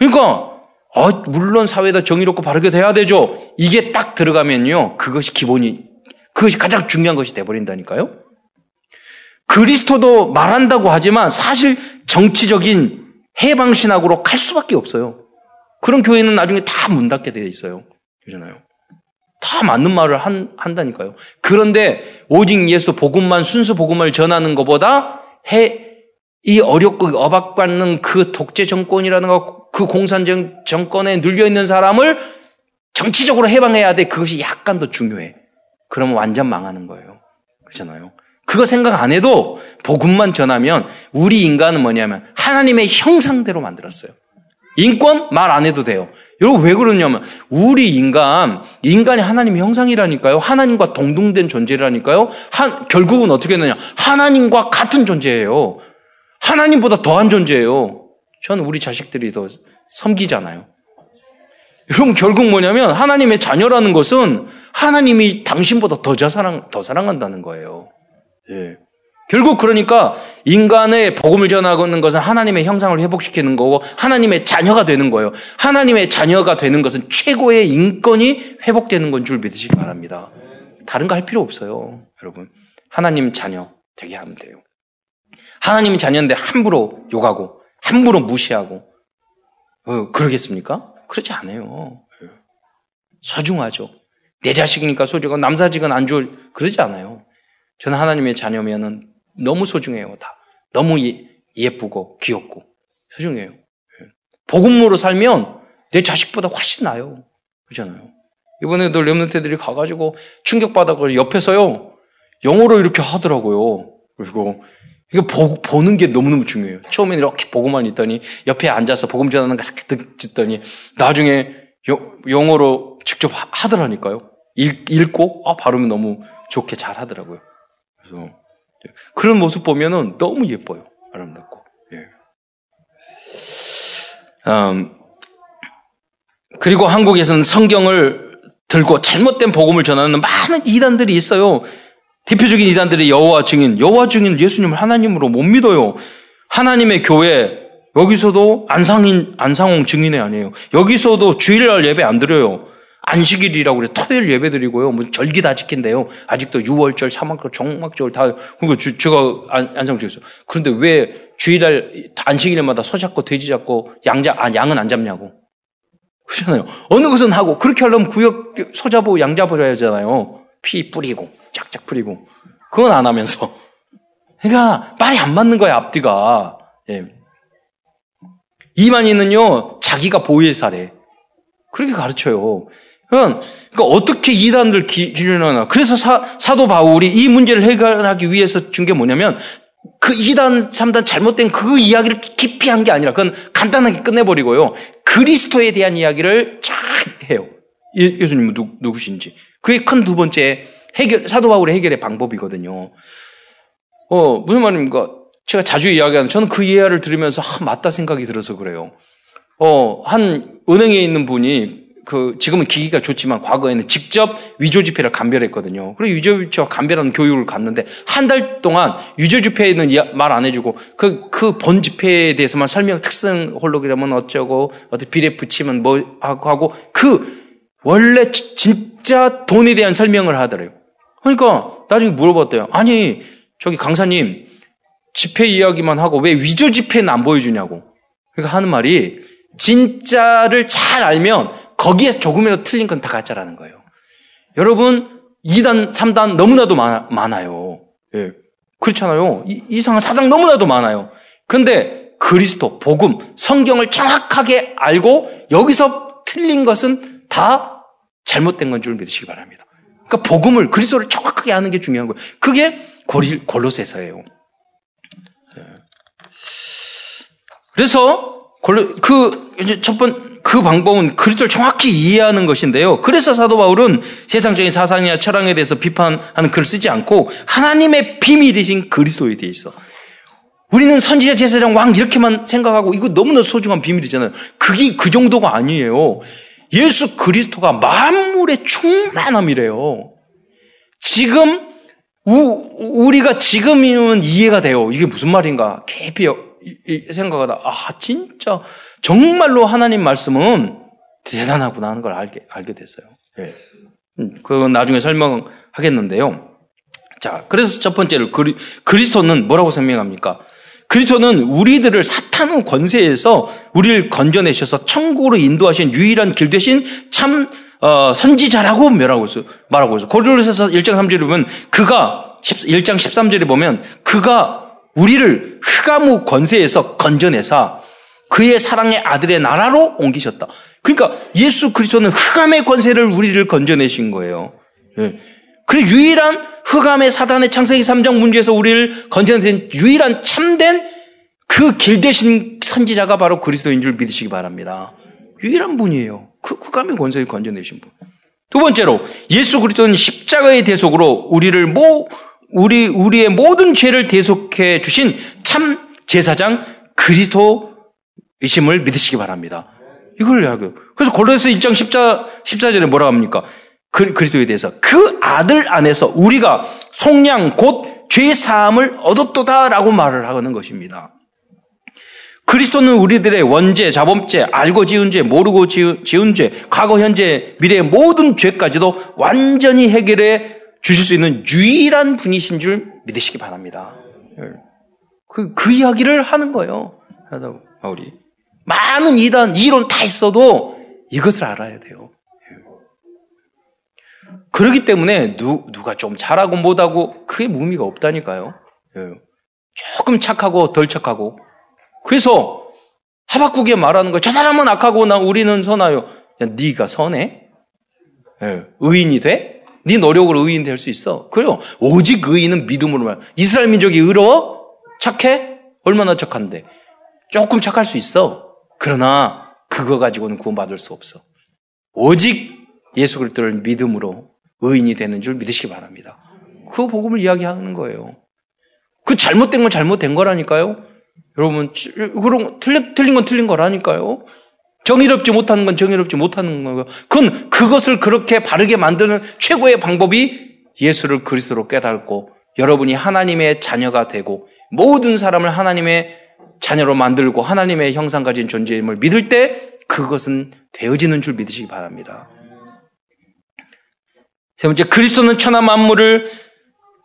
그러니까 어, 물론 사회도 정의롭고 바르게 돼야 되죠. 이게 딱 들어가면요. 그것이 기본이 그것이 가장 중요한 것이 돼버린다니까요. 그리스도도 말한다고 하지만 사실 정치적인 해방신학으로 갈 수밖에 없어요. 그런 교회는 나중에 다 문 닫게 되어 있어요. 그러잖아요. 다 맞는 말을 한, 한다니까요. 그런데 오직 예수 복음만 순수 복음을 전하는 것보다 해, 이 어렵고 억압받는 그 독재 정권이라는 거, 그 공산 정권에 눌려 있는 사람을 정치적으로 해방해야 돼. 그것이 약간 더 중요해. 그러면 완전 망하는 거예요. 그렇잖아요. 그거 생각 안 해도 복음만 전하면 우리 인간은 뭐냐면 하나님의 형상대로 만들었어요. 인권 말 안 해도 돼요. 여러분 왜 그러냐면 우리 인간 인간이 하나님의 형상이라니까요. 하나님과 동등된 존재라니까요. 한, 결국은 어떻게 되느냐? 하나님과 같은 존재예요. 하나님보다 더한 존재예요. 저는 우리 자식들이 더 섬기잖아요. 여러분 결국 뭐냐면 하나님의 자녀라는 것은 하나님이 당신보다 더 사랑 더 사랑한다는 거예요. 예. 결국 그러니까 인간의 복음을 전하는 것은 하나님의 형상을 회복시키는 거고 하나님의 자녀가 되는 거예요. 하나님의 자녀가 되는 것은 최고의 인권이 회복되는 건 줄 믿으시기 바랍니다. 다른 거 할 필요 없어요. 여러분. 하나님 자녀 되게 하면 돼요. 하나님 자녀인데 함부로 욕하고 함부로 무시하고 어, 그러겠습니까? 그렇지 않아요. 예. 소중하죠. 내 자식이니까 소중하고 남사직은 안 좋을 그러지 않아요. 저는 하나님의 자녀면은 너무 소중해요. 다 너무 예, 쁘고 귀엽고 소중해요. 예. 복음으로 살면 내 자식보다 훨씬 나요. 그렇잖아요. 이번에도 렘넌트들이 가가지고 충격받아서 옆에서요 영어로 이렇게 하더라고요. 그리고 이거 보, 보는 게 너무너무 중요해요. 처음에는 이렇게 보고만 있더니 옆에 앉아서 복음 전하는 거 이렇게 듣더니 나중에 영어로 직접 하 더라니까요. 읽, 고 아, 발음이 너무 좋게 잘 하더라고요. 그래서 그런 모습 보면은 너무 예뻐요. 아름답고. 예. 음, 그리고 한국에서는 성경을 들고 잘못된 복음을 전하는 많은 이단들이 있어요. 대표적인 이단들이 여호와 증인, 여호와 증인 예수님을 하나님으로 못 믿어요. 하나님의 교회 여기서도 안상인 안상홍 증인이 아니에요. 여기서도 주일날 예배 안 드려요. 안식일이라고 그래 토요일 예배 드리고요. 뭐 절기 다 지킨대요. 아직도 6월절, 3월절, 정막절 다 그거 제가 안상 중에서 그런데 왜 주일날 안식일마다 소 잡고 돼지 잡고 양 잡, 아, 양은 안 잡냐고. 그렇잖아요. 어느 것은 하고 그렇게 하려면 구역 소 잡고 양 잡아줘야 하잖아요. 피 뿌리고 쫙쫙 뿌리고 그건 안 하면서 그러니까 말이 안 맞는 거야 앞뒤가. 예. 이만희는요 자기가 보혜사래. 그렇게 가르쳐요. 그러니까 어떻게 이단들 기준을 하나. 그래서 사, 사도 바울이 이 문제를 해결하기 위해서 준 게 뭐냐면 그 2단, 3단 잘못된 그 이야기를 깊이 한 게 아니라 그건 간단하게 끝내버리고요. 그리스도에 대한 이야기를 쫙 해요. 예수님은 누, 누구신지. 그게 큰 두 번째 해결, 사도 바울의 해결의 방법이거든요. 어, 무슨 말입니까? 제가 자주 이야기하는, 저는 그 이야기를 들으면서, 아, 맞다 생각이 들어서 그래요. 어, 한 은행에 있는 분이 그 지금은 기기가 좋지만 과거에는 직접 위조 지폐를 감별했거든요. 그리고 위조 지폐와 감별하는 교육을 갔는데 한 달 동안 위조 지폐는 말 안 해주고 그그본 지폐에 대해서만 설명 특성 홀로그램은 어쩌고 어떻게 비례 붙이면 뭐 하고 하고 그 원래 진짜 돈에 대한 설명을 하더래요. 그러니까 나중에 물어봤대요. 아니 저기 강사님 지폐 이야기만 하고 왜 위조 지폐는 안 보여주냐고. 그러니까 하는 말이 진짜를 잘 알면 거기에 조금이라도 틀린 건 다 가짜라는 거예요. 여러분 2단, 3단 너무나도 많아, 요 예. 그렇잖아요. 이, 이상한 사상 너무나도 많아요. 근데 그리스도, 복음, 성경을 정확하게 알고 여기서 틀린 것은 다 잘못된 건 줄 믿으시기 바랍니다. 그러니까 복음을 그리스도를 정확하게 아는 게 중요한 거예요. 그게 골로새서예요. 예. 그래서 그 번, 그 방법은 그리스도를 정확히 이해하는 것인데요. 그래서 사도 바울은 세상적인 사상이나 철학에 대해서 비판하는 글을 쓰지 않고 하나님의 비밀이신 그리스도에 대해서 우리는 선지자 제사장 왕 이렇게만 생각하고 이거 너무나 소중한 비밀이잖아요. 그게 그 정도가 아니에요. 예수 그리스도가 만물의 충만함이래요. 지금 우, 우리가 지금이면 이해가 돼요. 이게 무슨 말인가? 깊이 생각하다 아 진짜 정말로 하나님 말씀은 대단하구나 하는 걸 알게 알게 됐어요. 예. 음, 그건 나중에 설명하겠는데요. 자, 그래서 첫 번째로 그리, 그리스도는 뭐라고 설명합니까? 그리스도는 우리들을 사탄의 권세에서 우리를 건져내셔서 천국으로 인도하신 유일한 길 대신 참 어, 선지자라고 말하고 있어요. 고린도서 1장 3절에 보면 그가 1장 13절에 보면 그가 우리를 흑암의 권세에서 건져내사 그의 사랑의 아들의 나라로 옮기셨다. 그러니까 예수 그리스도는 흑암의 권세를 우리를 건져내신 거예요. 예. 그 유일한 흑암의 사단의 창세기 3장 문제에서 우리를 건져낸 유일한 참된 그 길 대신 선지자가 바로 그리스도인 줄 믿으시기 바랍니다. 유일한 분이에요. 그 흑암의 권세를 건져내신 분. 두 번째로 예수 그리스도는 십자가의 대속으로 우리를 모 우리 우리의 모든 죄를 대속해 주신 참 제사장 그리스도이심을 믿으시기 바랍니다. 이걸 이야기해요. 그래서 골로새서 1장 14, 14절에 뭐라 합니까? 그, 그리스도에 대해서 그 아들 안에서 우리가 속량 곧 죄 사함을 얻었도다라고 말을 하는 것입니다. 그리스도는 우리들의 원죄, 자범죄, 알고 지은 죄, 모르고 지은 죄, 과거, 현재, 미래의 모든 죄까지도 완전히 해결해 주실 수 있는 유일한 분이신 줄 믿으시기 바랍니다. 그, 그 이야기를 하는 거예요. 바울이. 많은 이단, 이론 다 있어도 이것을 알아야 돼요. 그렇기 때문에 누, 누가 좀 잘하고 못하고 크게 무의미가 없다니까요. 조금 착하고 덜 착하고 그래서 하박국에 말하는 거예요. 저 사람은 악하고 나 우리는 선하요. 야, 네가 선해? 예, 의인이 돼? 네 노력으로 의인 될 수 있어. 그래요. 오직 의인은 믿음으로 말. 이스라엘 민족이 의로워? 착해? 얼마나 착한데? 조금 착할 수 있어. 그러나 그거 가지고는 구원받을 수 없어. 오직 예수 그리스도를 믿음으로 의인이 되는 줄 믿으시기 바랍니다. 그 복음을 이야기하는 거예요. 그 잘못된 건 잘못된 거라니까요. 여러분, 그런, 틀린, 틀린 건 틀린 거라니까요. 정의롭지 못하는 건 정의롭지 못하는 거고. 그건 그것을 그렇게 바르게 만드는 최고의 방법이 예수를 그리스도로 깨닫고 여러분이 하나님의 자녀가 되고 모든 사람을 하나님의 자녀로 만들고 하나님의 형상 가진 존재임을 믿을 때 그것은 되어지는 줄 믿으시기 바랍니다. 세 번째, 그리스도는 천하 만물을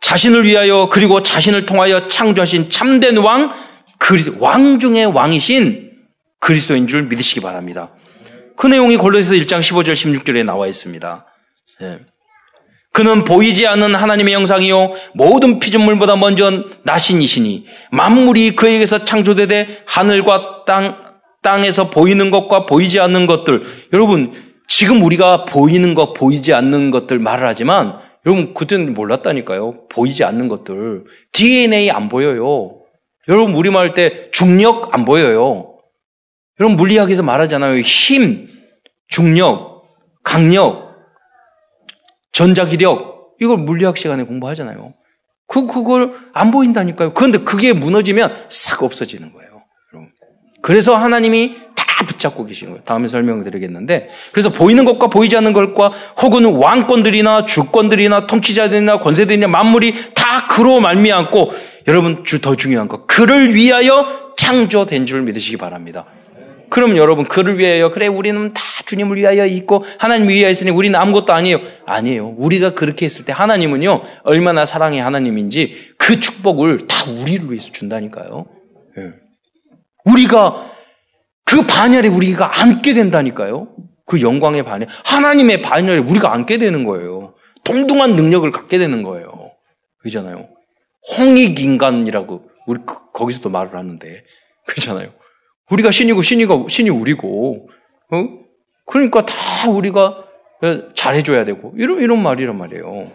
자신을 위하여 그리고 자신을 통하여 창조하신 참된 왕, 그리스도, 왕 중의 왕이신 그리스도인 줄 믿으시기 바랍니다. 그 내용이 골로새서 1장 15절 16절에 나와 있습니다. 네. 그는 보이지 않는 하나님의 영상이요 모든 피조물보다 먼저 나신이시니 만물이 그에게서 창조되되 하늘과 땅 땅에서 보이는 것과 보이지 않는 것들 여러분 지금 우리가 보이는 것 보이지 않는 것들 말을 하지만 여러분 그때는 몰랐다니까요 보이지 않는 것들 DNA 안 보여요 여러분 우리말 할때 중력 안 보여요. 여러분 물리학에서 말하잖아요. 힘, 중력, 강력, 전자기력 이걸 물리학 시간에 공부하잖아요. 그 그걸 안 보인다니까요. 그런데 그게 무너지면 싹 없어지는 거예요. 그래서 하나님이 다 붙잡고 계신 거예요. 다음에 설명드리겠는데 그래서 보이는 것과 보이지 않는 것과 혹은 왕권들이나 주권들이나 통치자들이나 권세들이나 만물이 다 그로 말미암고 여러분 더 중요한 거 그를 위하여 창조된 줄 믿으시기 바랍니다. 그럼 여러분 그를 위하여 그래 우리는 다 주님을 위하여 있고 하나님 위하여 있으니 우리는 아무것도 아니에요. 아니에요. 우리가 그렇게 했을 때 하나님은요 얼마나 사랑의 하나님인지 그 축복을 다 우리를 위해서 준다니까요. 네. 우리가 그 반열에 우리가 앉게 된다니까요. 그 영광의 반열, 하나님의 반열에 우리가 앉게 되는 거예요. 동등한 능력을 갖게 되는 거예요. 그잖아요. 홍익 인간이라고 우리 그, 거기서도 말을 하는데 그렇잖아요. 우리가 신이고 신이가 신이 우리고 어? 그러니까 다 우리가 잘해줘야 되고 이런 이런 말이란 말이에요.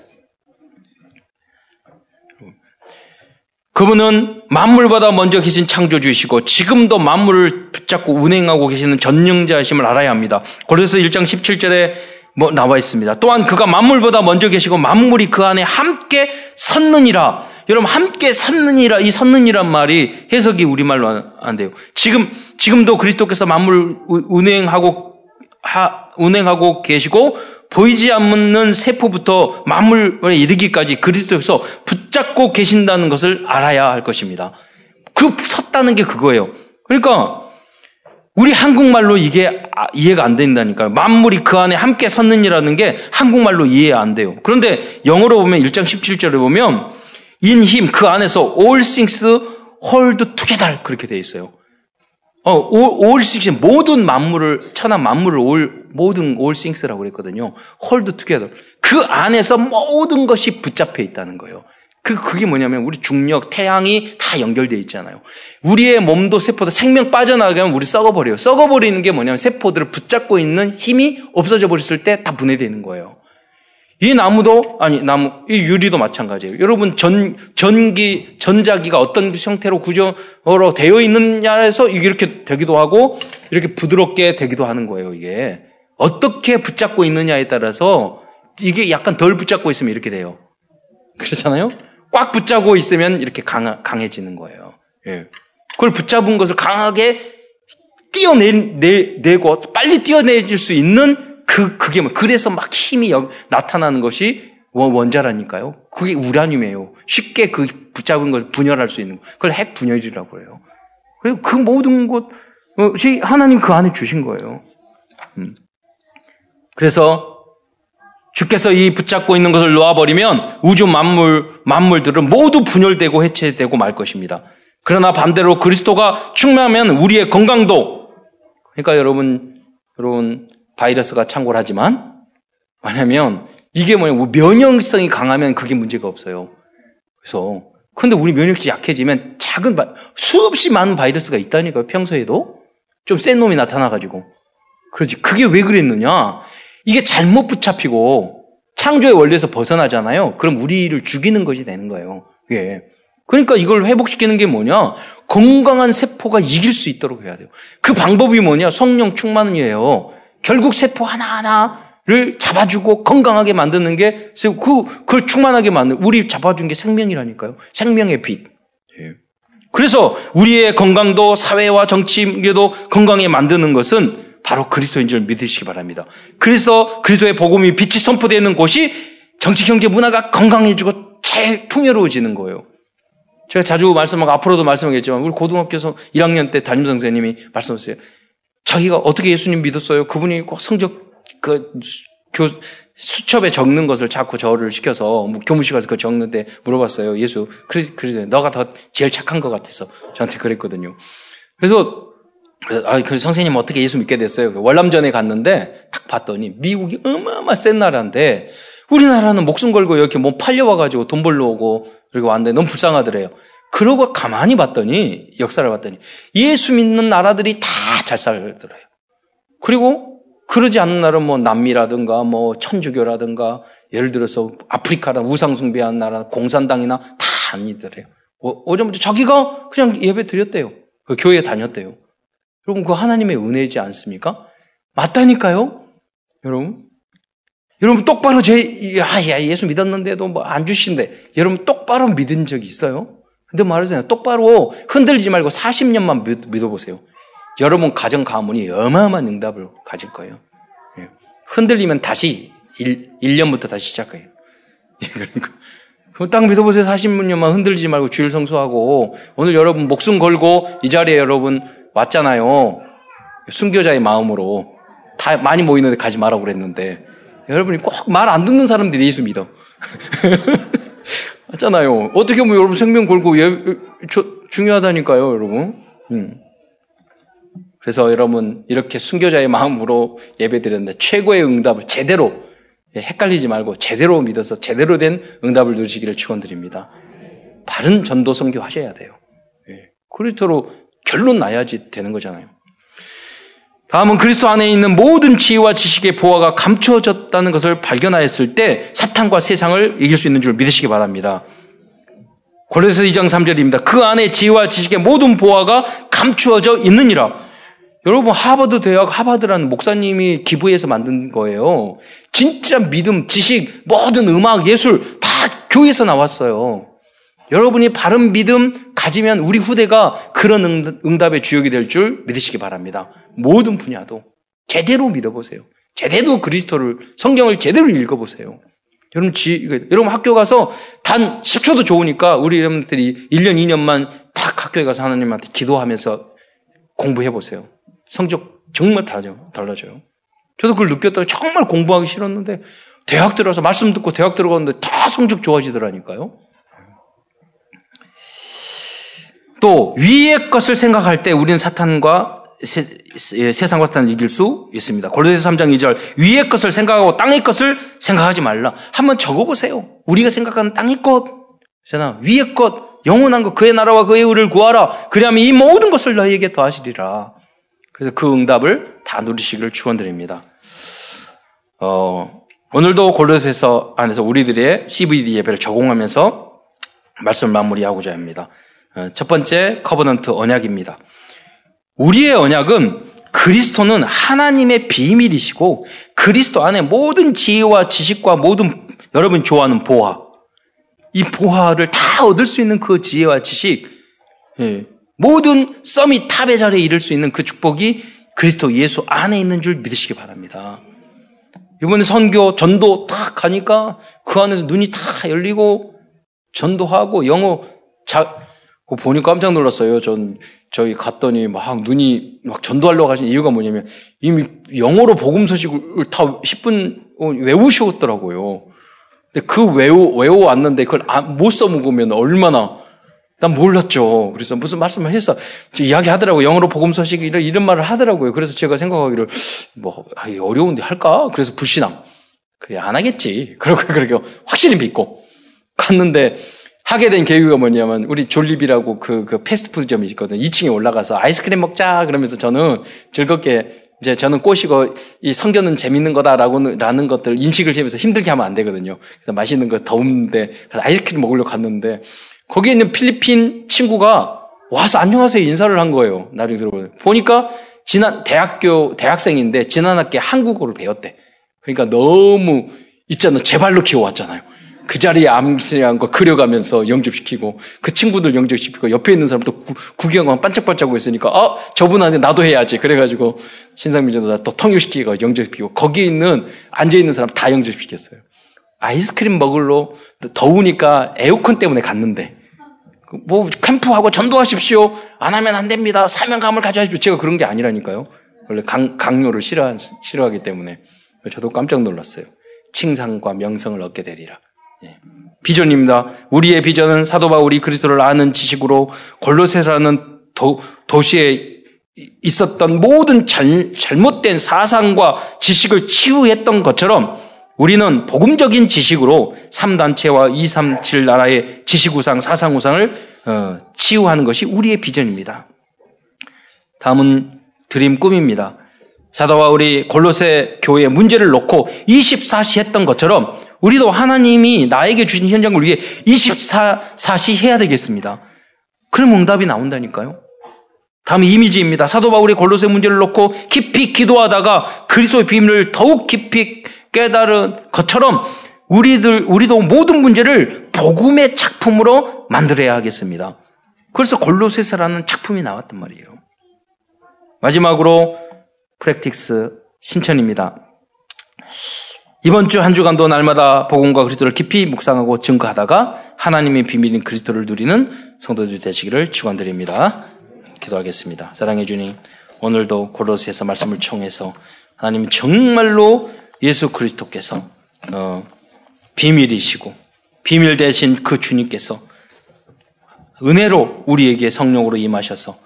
그분은 만물보다 먼저 계신 창조주이시고 지금도 만물을 붙잡고 운행하고 계시는 전능자이심을 알아야 합니다. 그래서 1장 17절에 뭐 나와 있습니다. 또한 그가 만물보다 먼저 계시고 만물이 그 안에 함께 섰느니라. 여러분 함께 섰느니라 이 섰느니란 말이 해석이 우리말로 안 돼요. 지금 지금도 그리스도께서 만물 운행하고 하, 운행하고 계시고 보이지 않는 세포부터 만물에 이르기까지 그리스도께서 붙잡고 계신다는 것을 알아야 할 것입니다. 그 섰다는 게 그거예요. 그러니까 우리 한국말로 이게 아, 이해가 안 된다니까요. 만물이 그 안에 함께 섰느니라는 게 한국말로 이해 안 돼요. 그런데 영어로 보면 1장 17절에 보면 in him 그 안에서 all things hold together 그렇게 돼 있어요. 어, things 모든 만물을 천하 만물을 all 모든 things라고 그랬거든요. hold together 그 안에서 모든 것이 붙잡혀 있다는 거예요. 그, 그게 뭐냐면 우리 중력, 태양이 다 연결되어 있잖아요. 우리의 몸도 세포도 생명 빠져나가면 우리 썩어버려요. 썩어버리는 게 뭐냐면 세포들을 붙잡고 있는 힘이 없어져 버렸을 때 다 분해되는 거예요. 이 나무도, 아니, 나무, 이 유리도 마찬가지예요. 여러분, 전, 전기, 전자기가 어떤 형태로 구조로 되어 있느냐에서 이렇게 되기도 하고, 이렇게 부드럽게 되기도 하는 거예요, 이게. 어떻게 붙잡고 있느냐에 따라서 이게 약간 덜 붙잡고 있으면 이렇게 돼요. 그렇잖아요? 꽉 붙잡고 있으면 이렇게 강, 강해지는 거예요. 예. 그걸 붙잡은 것을 강하게 띄어내고 빨리 띄어내질 수 있는 그, 그게 뭐, 그래서 막 힘이 나타나는 것이 원자라니까요. 그게 우라늄이에요. 쉽게 그 붙잡은 것을 분열할 수 있는 거. 그걸 핵 분열이라고 해요. 그리고 그 모든 것이 하나님 그 안에 주신 거예요. 음. 그래서 주께서 이 붙잡고 있는 것을 놓아버리면 우주 만물, 만물들은 모두 분열되고 해체되고 말 것입니다. 그러나 반대로 그리스도가 충만하면 우리의 건강도, 그러니까 여러분, 여러분, 바이러스가 창궐하지만, 왜냐면, 이게 뭐냐, 면역성이 강하면 그게 문제가 없어요. 그래서, 근데 우리 면역력이 약해지면 작은, 수없이 많은 바이러스가 있다니까요, 평소에도. 좀 센 놈이 나타나가지고. 그렇지. 그게 왜 그랬느냐? 이게 잘못 붙잡히고 창조의 원리에서 벗어나잖아요. 그럼 우리를 죽이는 것이 되는 거예요. 예. 그러니까 이걸 회복시키는 게 뭐냐? 건강한 세포가 이길 수 있도록 해야 돼요. 그 방법이 뭐냐? 성령 충만이에요. 결국 세포 하나하나를 잡아주고 건강하게 만드는 게, 그, 그걸 충만하게 만든, 우리 잡아준 게 생명이라니까요. 생명의 빛. 예. 그래서 우리의 건강도 사회와 정치에도 건강에 만드는 것은 바로 그리스도인 줄 믿으시기 바랍니다. 그래서 그리스도의 복음이 빛이 선포되는 곳이 정치, 경제, 문화가 건강해지고 제일 풍요로워지는 거예요. 제가 자주 말씀하고 앞으로도 말씀하겠지만 우리 고등학교에서 1학년 때 담임 선생님이 말씀하셨어요. 자기가 어떻게 예수님 믿었어요? 그분이 꼭 성적 그 교, 수첩에 적는 것을 자꾸 저를 시켜서 뭐 교무실 가서 그 적는데 물어봤어요. 예수 그래서 그래서 너가 더 제일 착한 것 같았어. 저한테 그랬거든요. 그래서 아, 그 선생님 어떻게 예수 믿게 됐어요? 그 월남전에 갔는데 딱 봤더니 미국이 어마어마 센 나라인데 우리나라는 목숨 걸고 이렇게 뭐 팔려와가지고 돈 벌러 오고 그리고 왔는데 너무 불쌍하더래요. 그러고 가만히 봤더니 역사를 봤더니 예수 믿는 나라들이 다 잘 살더래요. 그리고 그러지 않는 나라는 뭐 남미라든가 뭐 천주교라든가 예를 들어서 아프리카라 우상숭배하는 나라 공산당이나 다 아니더래요. 어, 어제부터 자기가 그냥 예배 드렸대요. 그 교회 다녔대요. 여러분, 그 하나님의 은혜지 않습니까? 맞다니까요? 여러분. 여러분, 똑바로 제, 아, 야, 예수 믿었는데도 뭐 안 주신대. 여러분, 똑바로 믿은 적이 있어요? 근데 말하잖아요. 똑바로 흔들지 말고 40년만 믿, 어보세요 여러분 가정 가문이 어마어마한 응답을 가질 거예요. 예. 흔들리면 다시 1, 1년부터 다시 시작해요. 예. 그럼 딱 믿어보세요. 40년만 흔들지 말고 주일 성수하고 오늘 여러분 목숨 걸고 이 자리에 여러분 왔잖아요. 순교자의 마음으로 다 많이 모이는데 가지 말라고 그랬는데 여러분이 꼭 말 안 듣는 사람들이 예수 믿어. 맞잖아요. 어떻게 보면 여러분 생명 걸고 예, 저, 중요하다니까요, 여러분. 음. 그래서 여러분 이렇게 순교자의 마음으로 예배드렸는데 최고의 응답을 제대로 예, 헷갈리지 말고 제대로 믿어서 제대로 된 응답을 누리시기를 축원드립니다. 바른 전도 선교 하셔야 돼요. 예. 그리스도로 결론 나야지 되는 거잖아요. 다음은 그리스도 안에 있는 모든 지혜와 지식의 보화가 감추어졌다는 것을 발견하였을 때 사탄과 세상을 이길 수 있는 줄 믿으시기 바랍니다. 골로새 2장 3절입니다. 그 안에 지혜와 지식의 모든 보화가 감추어져 있느니라. 여러분 하버드 대학 하버드라는 목사님이 기부해서 만든 거예요. 진짜 믿음, 지식, 모든 음악, 예술 다 교회에서 나왔어요. 여러분이 바른 믿음 가지면 우리 후대가 그런 응답의 주역이 될 줄 믿으시기 바랍니다. 모든 분야도 제대로 믿어보세요. 제대로 그리스도를 성경을 제대로 읽어보세요. 여러분 지, 여러분 학교 가서 단 10초도 좋으니까 우리 여러분들이 1년 2년만 딱 학교에 가서 하나님한테 기도하면서 공부해 보세요. 성적 정말 달라져, 달라져요. 저도 그걸 느꼈다가 정말 공부하기 싫었는데 대학 들어서 말씀 듣고 대학 들어갔는데 다 성적 좋아지더라니까요. 또 위의 것을 생각할 때 우리는 사탄과 세, 상과 사탄을 이길 수 있습니다. 골로새서 3장 2절 위의 것을 생각하고 땅의 것을 생각하지 말라. 한번 적어보세요. 우리가 생각하는 땅의 것 그잖아. 위의 것, 영원한 것, 그의 나라와 그의 의를 구하라. 그리하면 이 모든 것을 너희에게 더하시리라. 그래서 그 응답을 다 누리시기를 축원드립니다. 어, 오늘도 골로새서 안에서 우리들의 CVDIP를 적용하면서 말씀을 마무리하고자 합니다. 어, 첫 번째 covenant 언약입니다. 우리의 언약은 그리스도는 하나님의 비밀이시고 그리스도 안에 모든 지혜와 지식과 모든 여러분 좋아하는 보화 이 보화를 다 얻을 수 있는 그 지혜와 지식 예, 모든 summit top의 자리에 이를 수 있는 그 축복이 그리스도 예수 안에 있는 줄 믿으시기 바랍니다. 이번에 선교, 전도 딱 가니까 그 안에서 눈이 다 열리고 전도하고 영어 자, 보니까 깜짝 놀랐어요. 전 저기 갔더니 막 눈이 막 전도하려고 하신 이유가 뭐냐면 이미 영어로 복음 소식을 다 10분 외우셨더라고요. 근데 그 외우, 외워왔는데 그걸 못 써먹으면 얼마나 난 몰랐죠. 그래서 무슨 말씀을 해서 이야기 하더라고요. 영어로 복음 소식 이런, 이런 말을 하더라고요. 그래서 제가 생각하기를 뭐 아, 어려운데 할까? 그래서 불신앙. 그래 안 하겠지. 그러고 그렇게 확실히 믿고 갔는데 하게 된 계기가 뭐냐면 우리 졸리비라고 그, 그 패스트푸드점이 있거든. 2층에 올라가서 아이스크림 먹자 그러면서 저는 즐겁게 이제 저는 꼬시고 이 성경은 재밌는 거다라고 라는 것들 인식을 하면서 힘들게 하면 안 되거든요. 그래서 맛있는 거 더운데 아이스크림 먹으려고 갔는데 거기에 있는 필리핀 친구가 와서 안녕하세요 인사를 한 거예요. 나중에 들어보니 보니까 지난 대학교 대학생인데 지난 학기에 한국어를 배웠대. 그러니까 너무 있잖아 제 발로 키워왔잖아요. 그 자리에 암시한 거 그려가면서 영접시키고 그 친구들 영접시키고 옆에 있는 사람도 구, 구경하고 반짝반짝하고 있으니까 아 저분한테 나도 해야지 그래가지고 신상민 전도 또 통역시키고 영접시키고 거기 있는 앉아 있는 사람 다 영접시켰어요. 아이스크림 먹을로 더우니까 에어컨 때문에 갔는데 뭐 캠프하고 전도하십시오. 안 하면 안 됩니다. 사명감을 가져야십시오. 제가 그런 게 아니라니까요. 원래 강, 강요를 싫어, 싫어하기 때문에 저도 깜짝 놀랐어요. 칭상과 명성을 얻게 되리라. 예. 비전입니다. 우리의 비전은 사도 바울이 그리스도를 아는 지식으로 골로새라는 도, 도시에 있었던 모든 잘, 잘못된 사상과 지식을 치유했던 것처럼 우리는 복음적인 지식으로 3단체와 237 나라의 지식우상, 사상우상을 어, 치유하는 것이 우리의 비전입니다. 다음은 드림 꿈입니다. 사도와 우리 골로새 교회의 문제를 놓고 24시 했던 것처럼 우리도 하나님이 나에게 주신 현장을 위해 24시 해야 되겠습니다. 그럼 응답이 나온다니까요. 다음 이미지입니다. 사도 바울이 골로새 문제를 놓고 깊이 기도하다가 그리스도의 비밀을 더욱 깊이 깨달은 것처럼 우리들, 우리도 모든 문제를 복음의 작품으로 만들어야 하겠습니다. 그래서 골로세서라는 작품이 나왔단 말이에요. 마지막으로 프랙틱스 신천입니다. 이번 주 한 주간도 날마다 복음과 그리스도를 깊이 묵상하고 증거하다가 하나님의 비밀인 그리스도를 누리는 성도들 되시기를 축원드립니다. 기도하겠습니다. 사랑해 주님, 오늘도 골로새서 말씀을 청해서 하나님 정말로 예수 그리스도께서 어, 비밀이시고 비밀 대신 그 주님께서 은혜로 우리에게 성령으로 임하셔서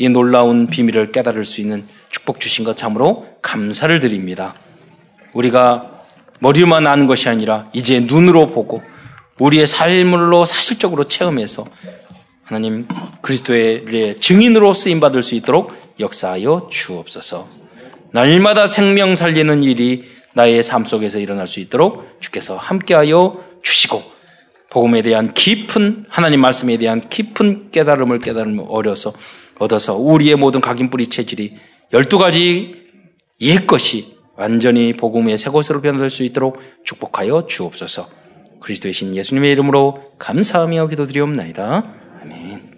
이 놀라운 비밀을 깨달을 수 있는 축복 주신 것 참으로 감사를 드립니다. 우리가 머리만 아는 것이 아니라 이제 눈으로 보고 우리의 삶으로 사실적으로 체험해서 하나님 그리스도의 증인으로 쓰임 받을 수 있도록 역사하여 주옵소서. 날마다 생명 살리는 일이 나의 삶 속에서 일어날 수 있도록 주께서 함께하여 주시고 복음에 대한 깊은 하나님 말씀에 대한 깊은 깨달음을 깨달음을 어려서 얻어서 우리의 모든 각인 뿌리 체질이 열두 가지 옛 것이 완전히 복음의 새 것으로 변할 수 있도록 축복하여 주옵소서. 그리스도의 신 예수님의 이름으로 감사하며 기도드리옵나이다. 아멘.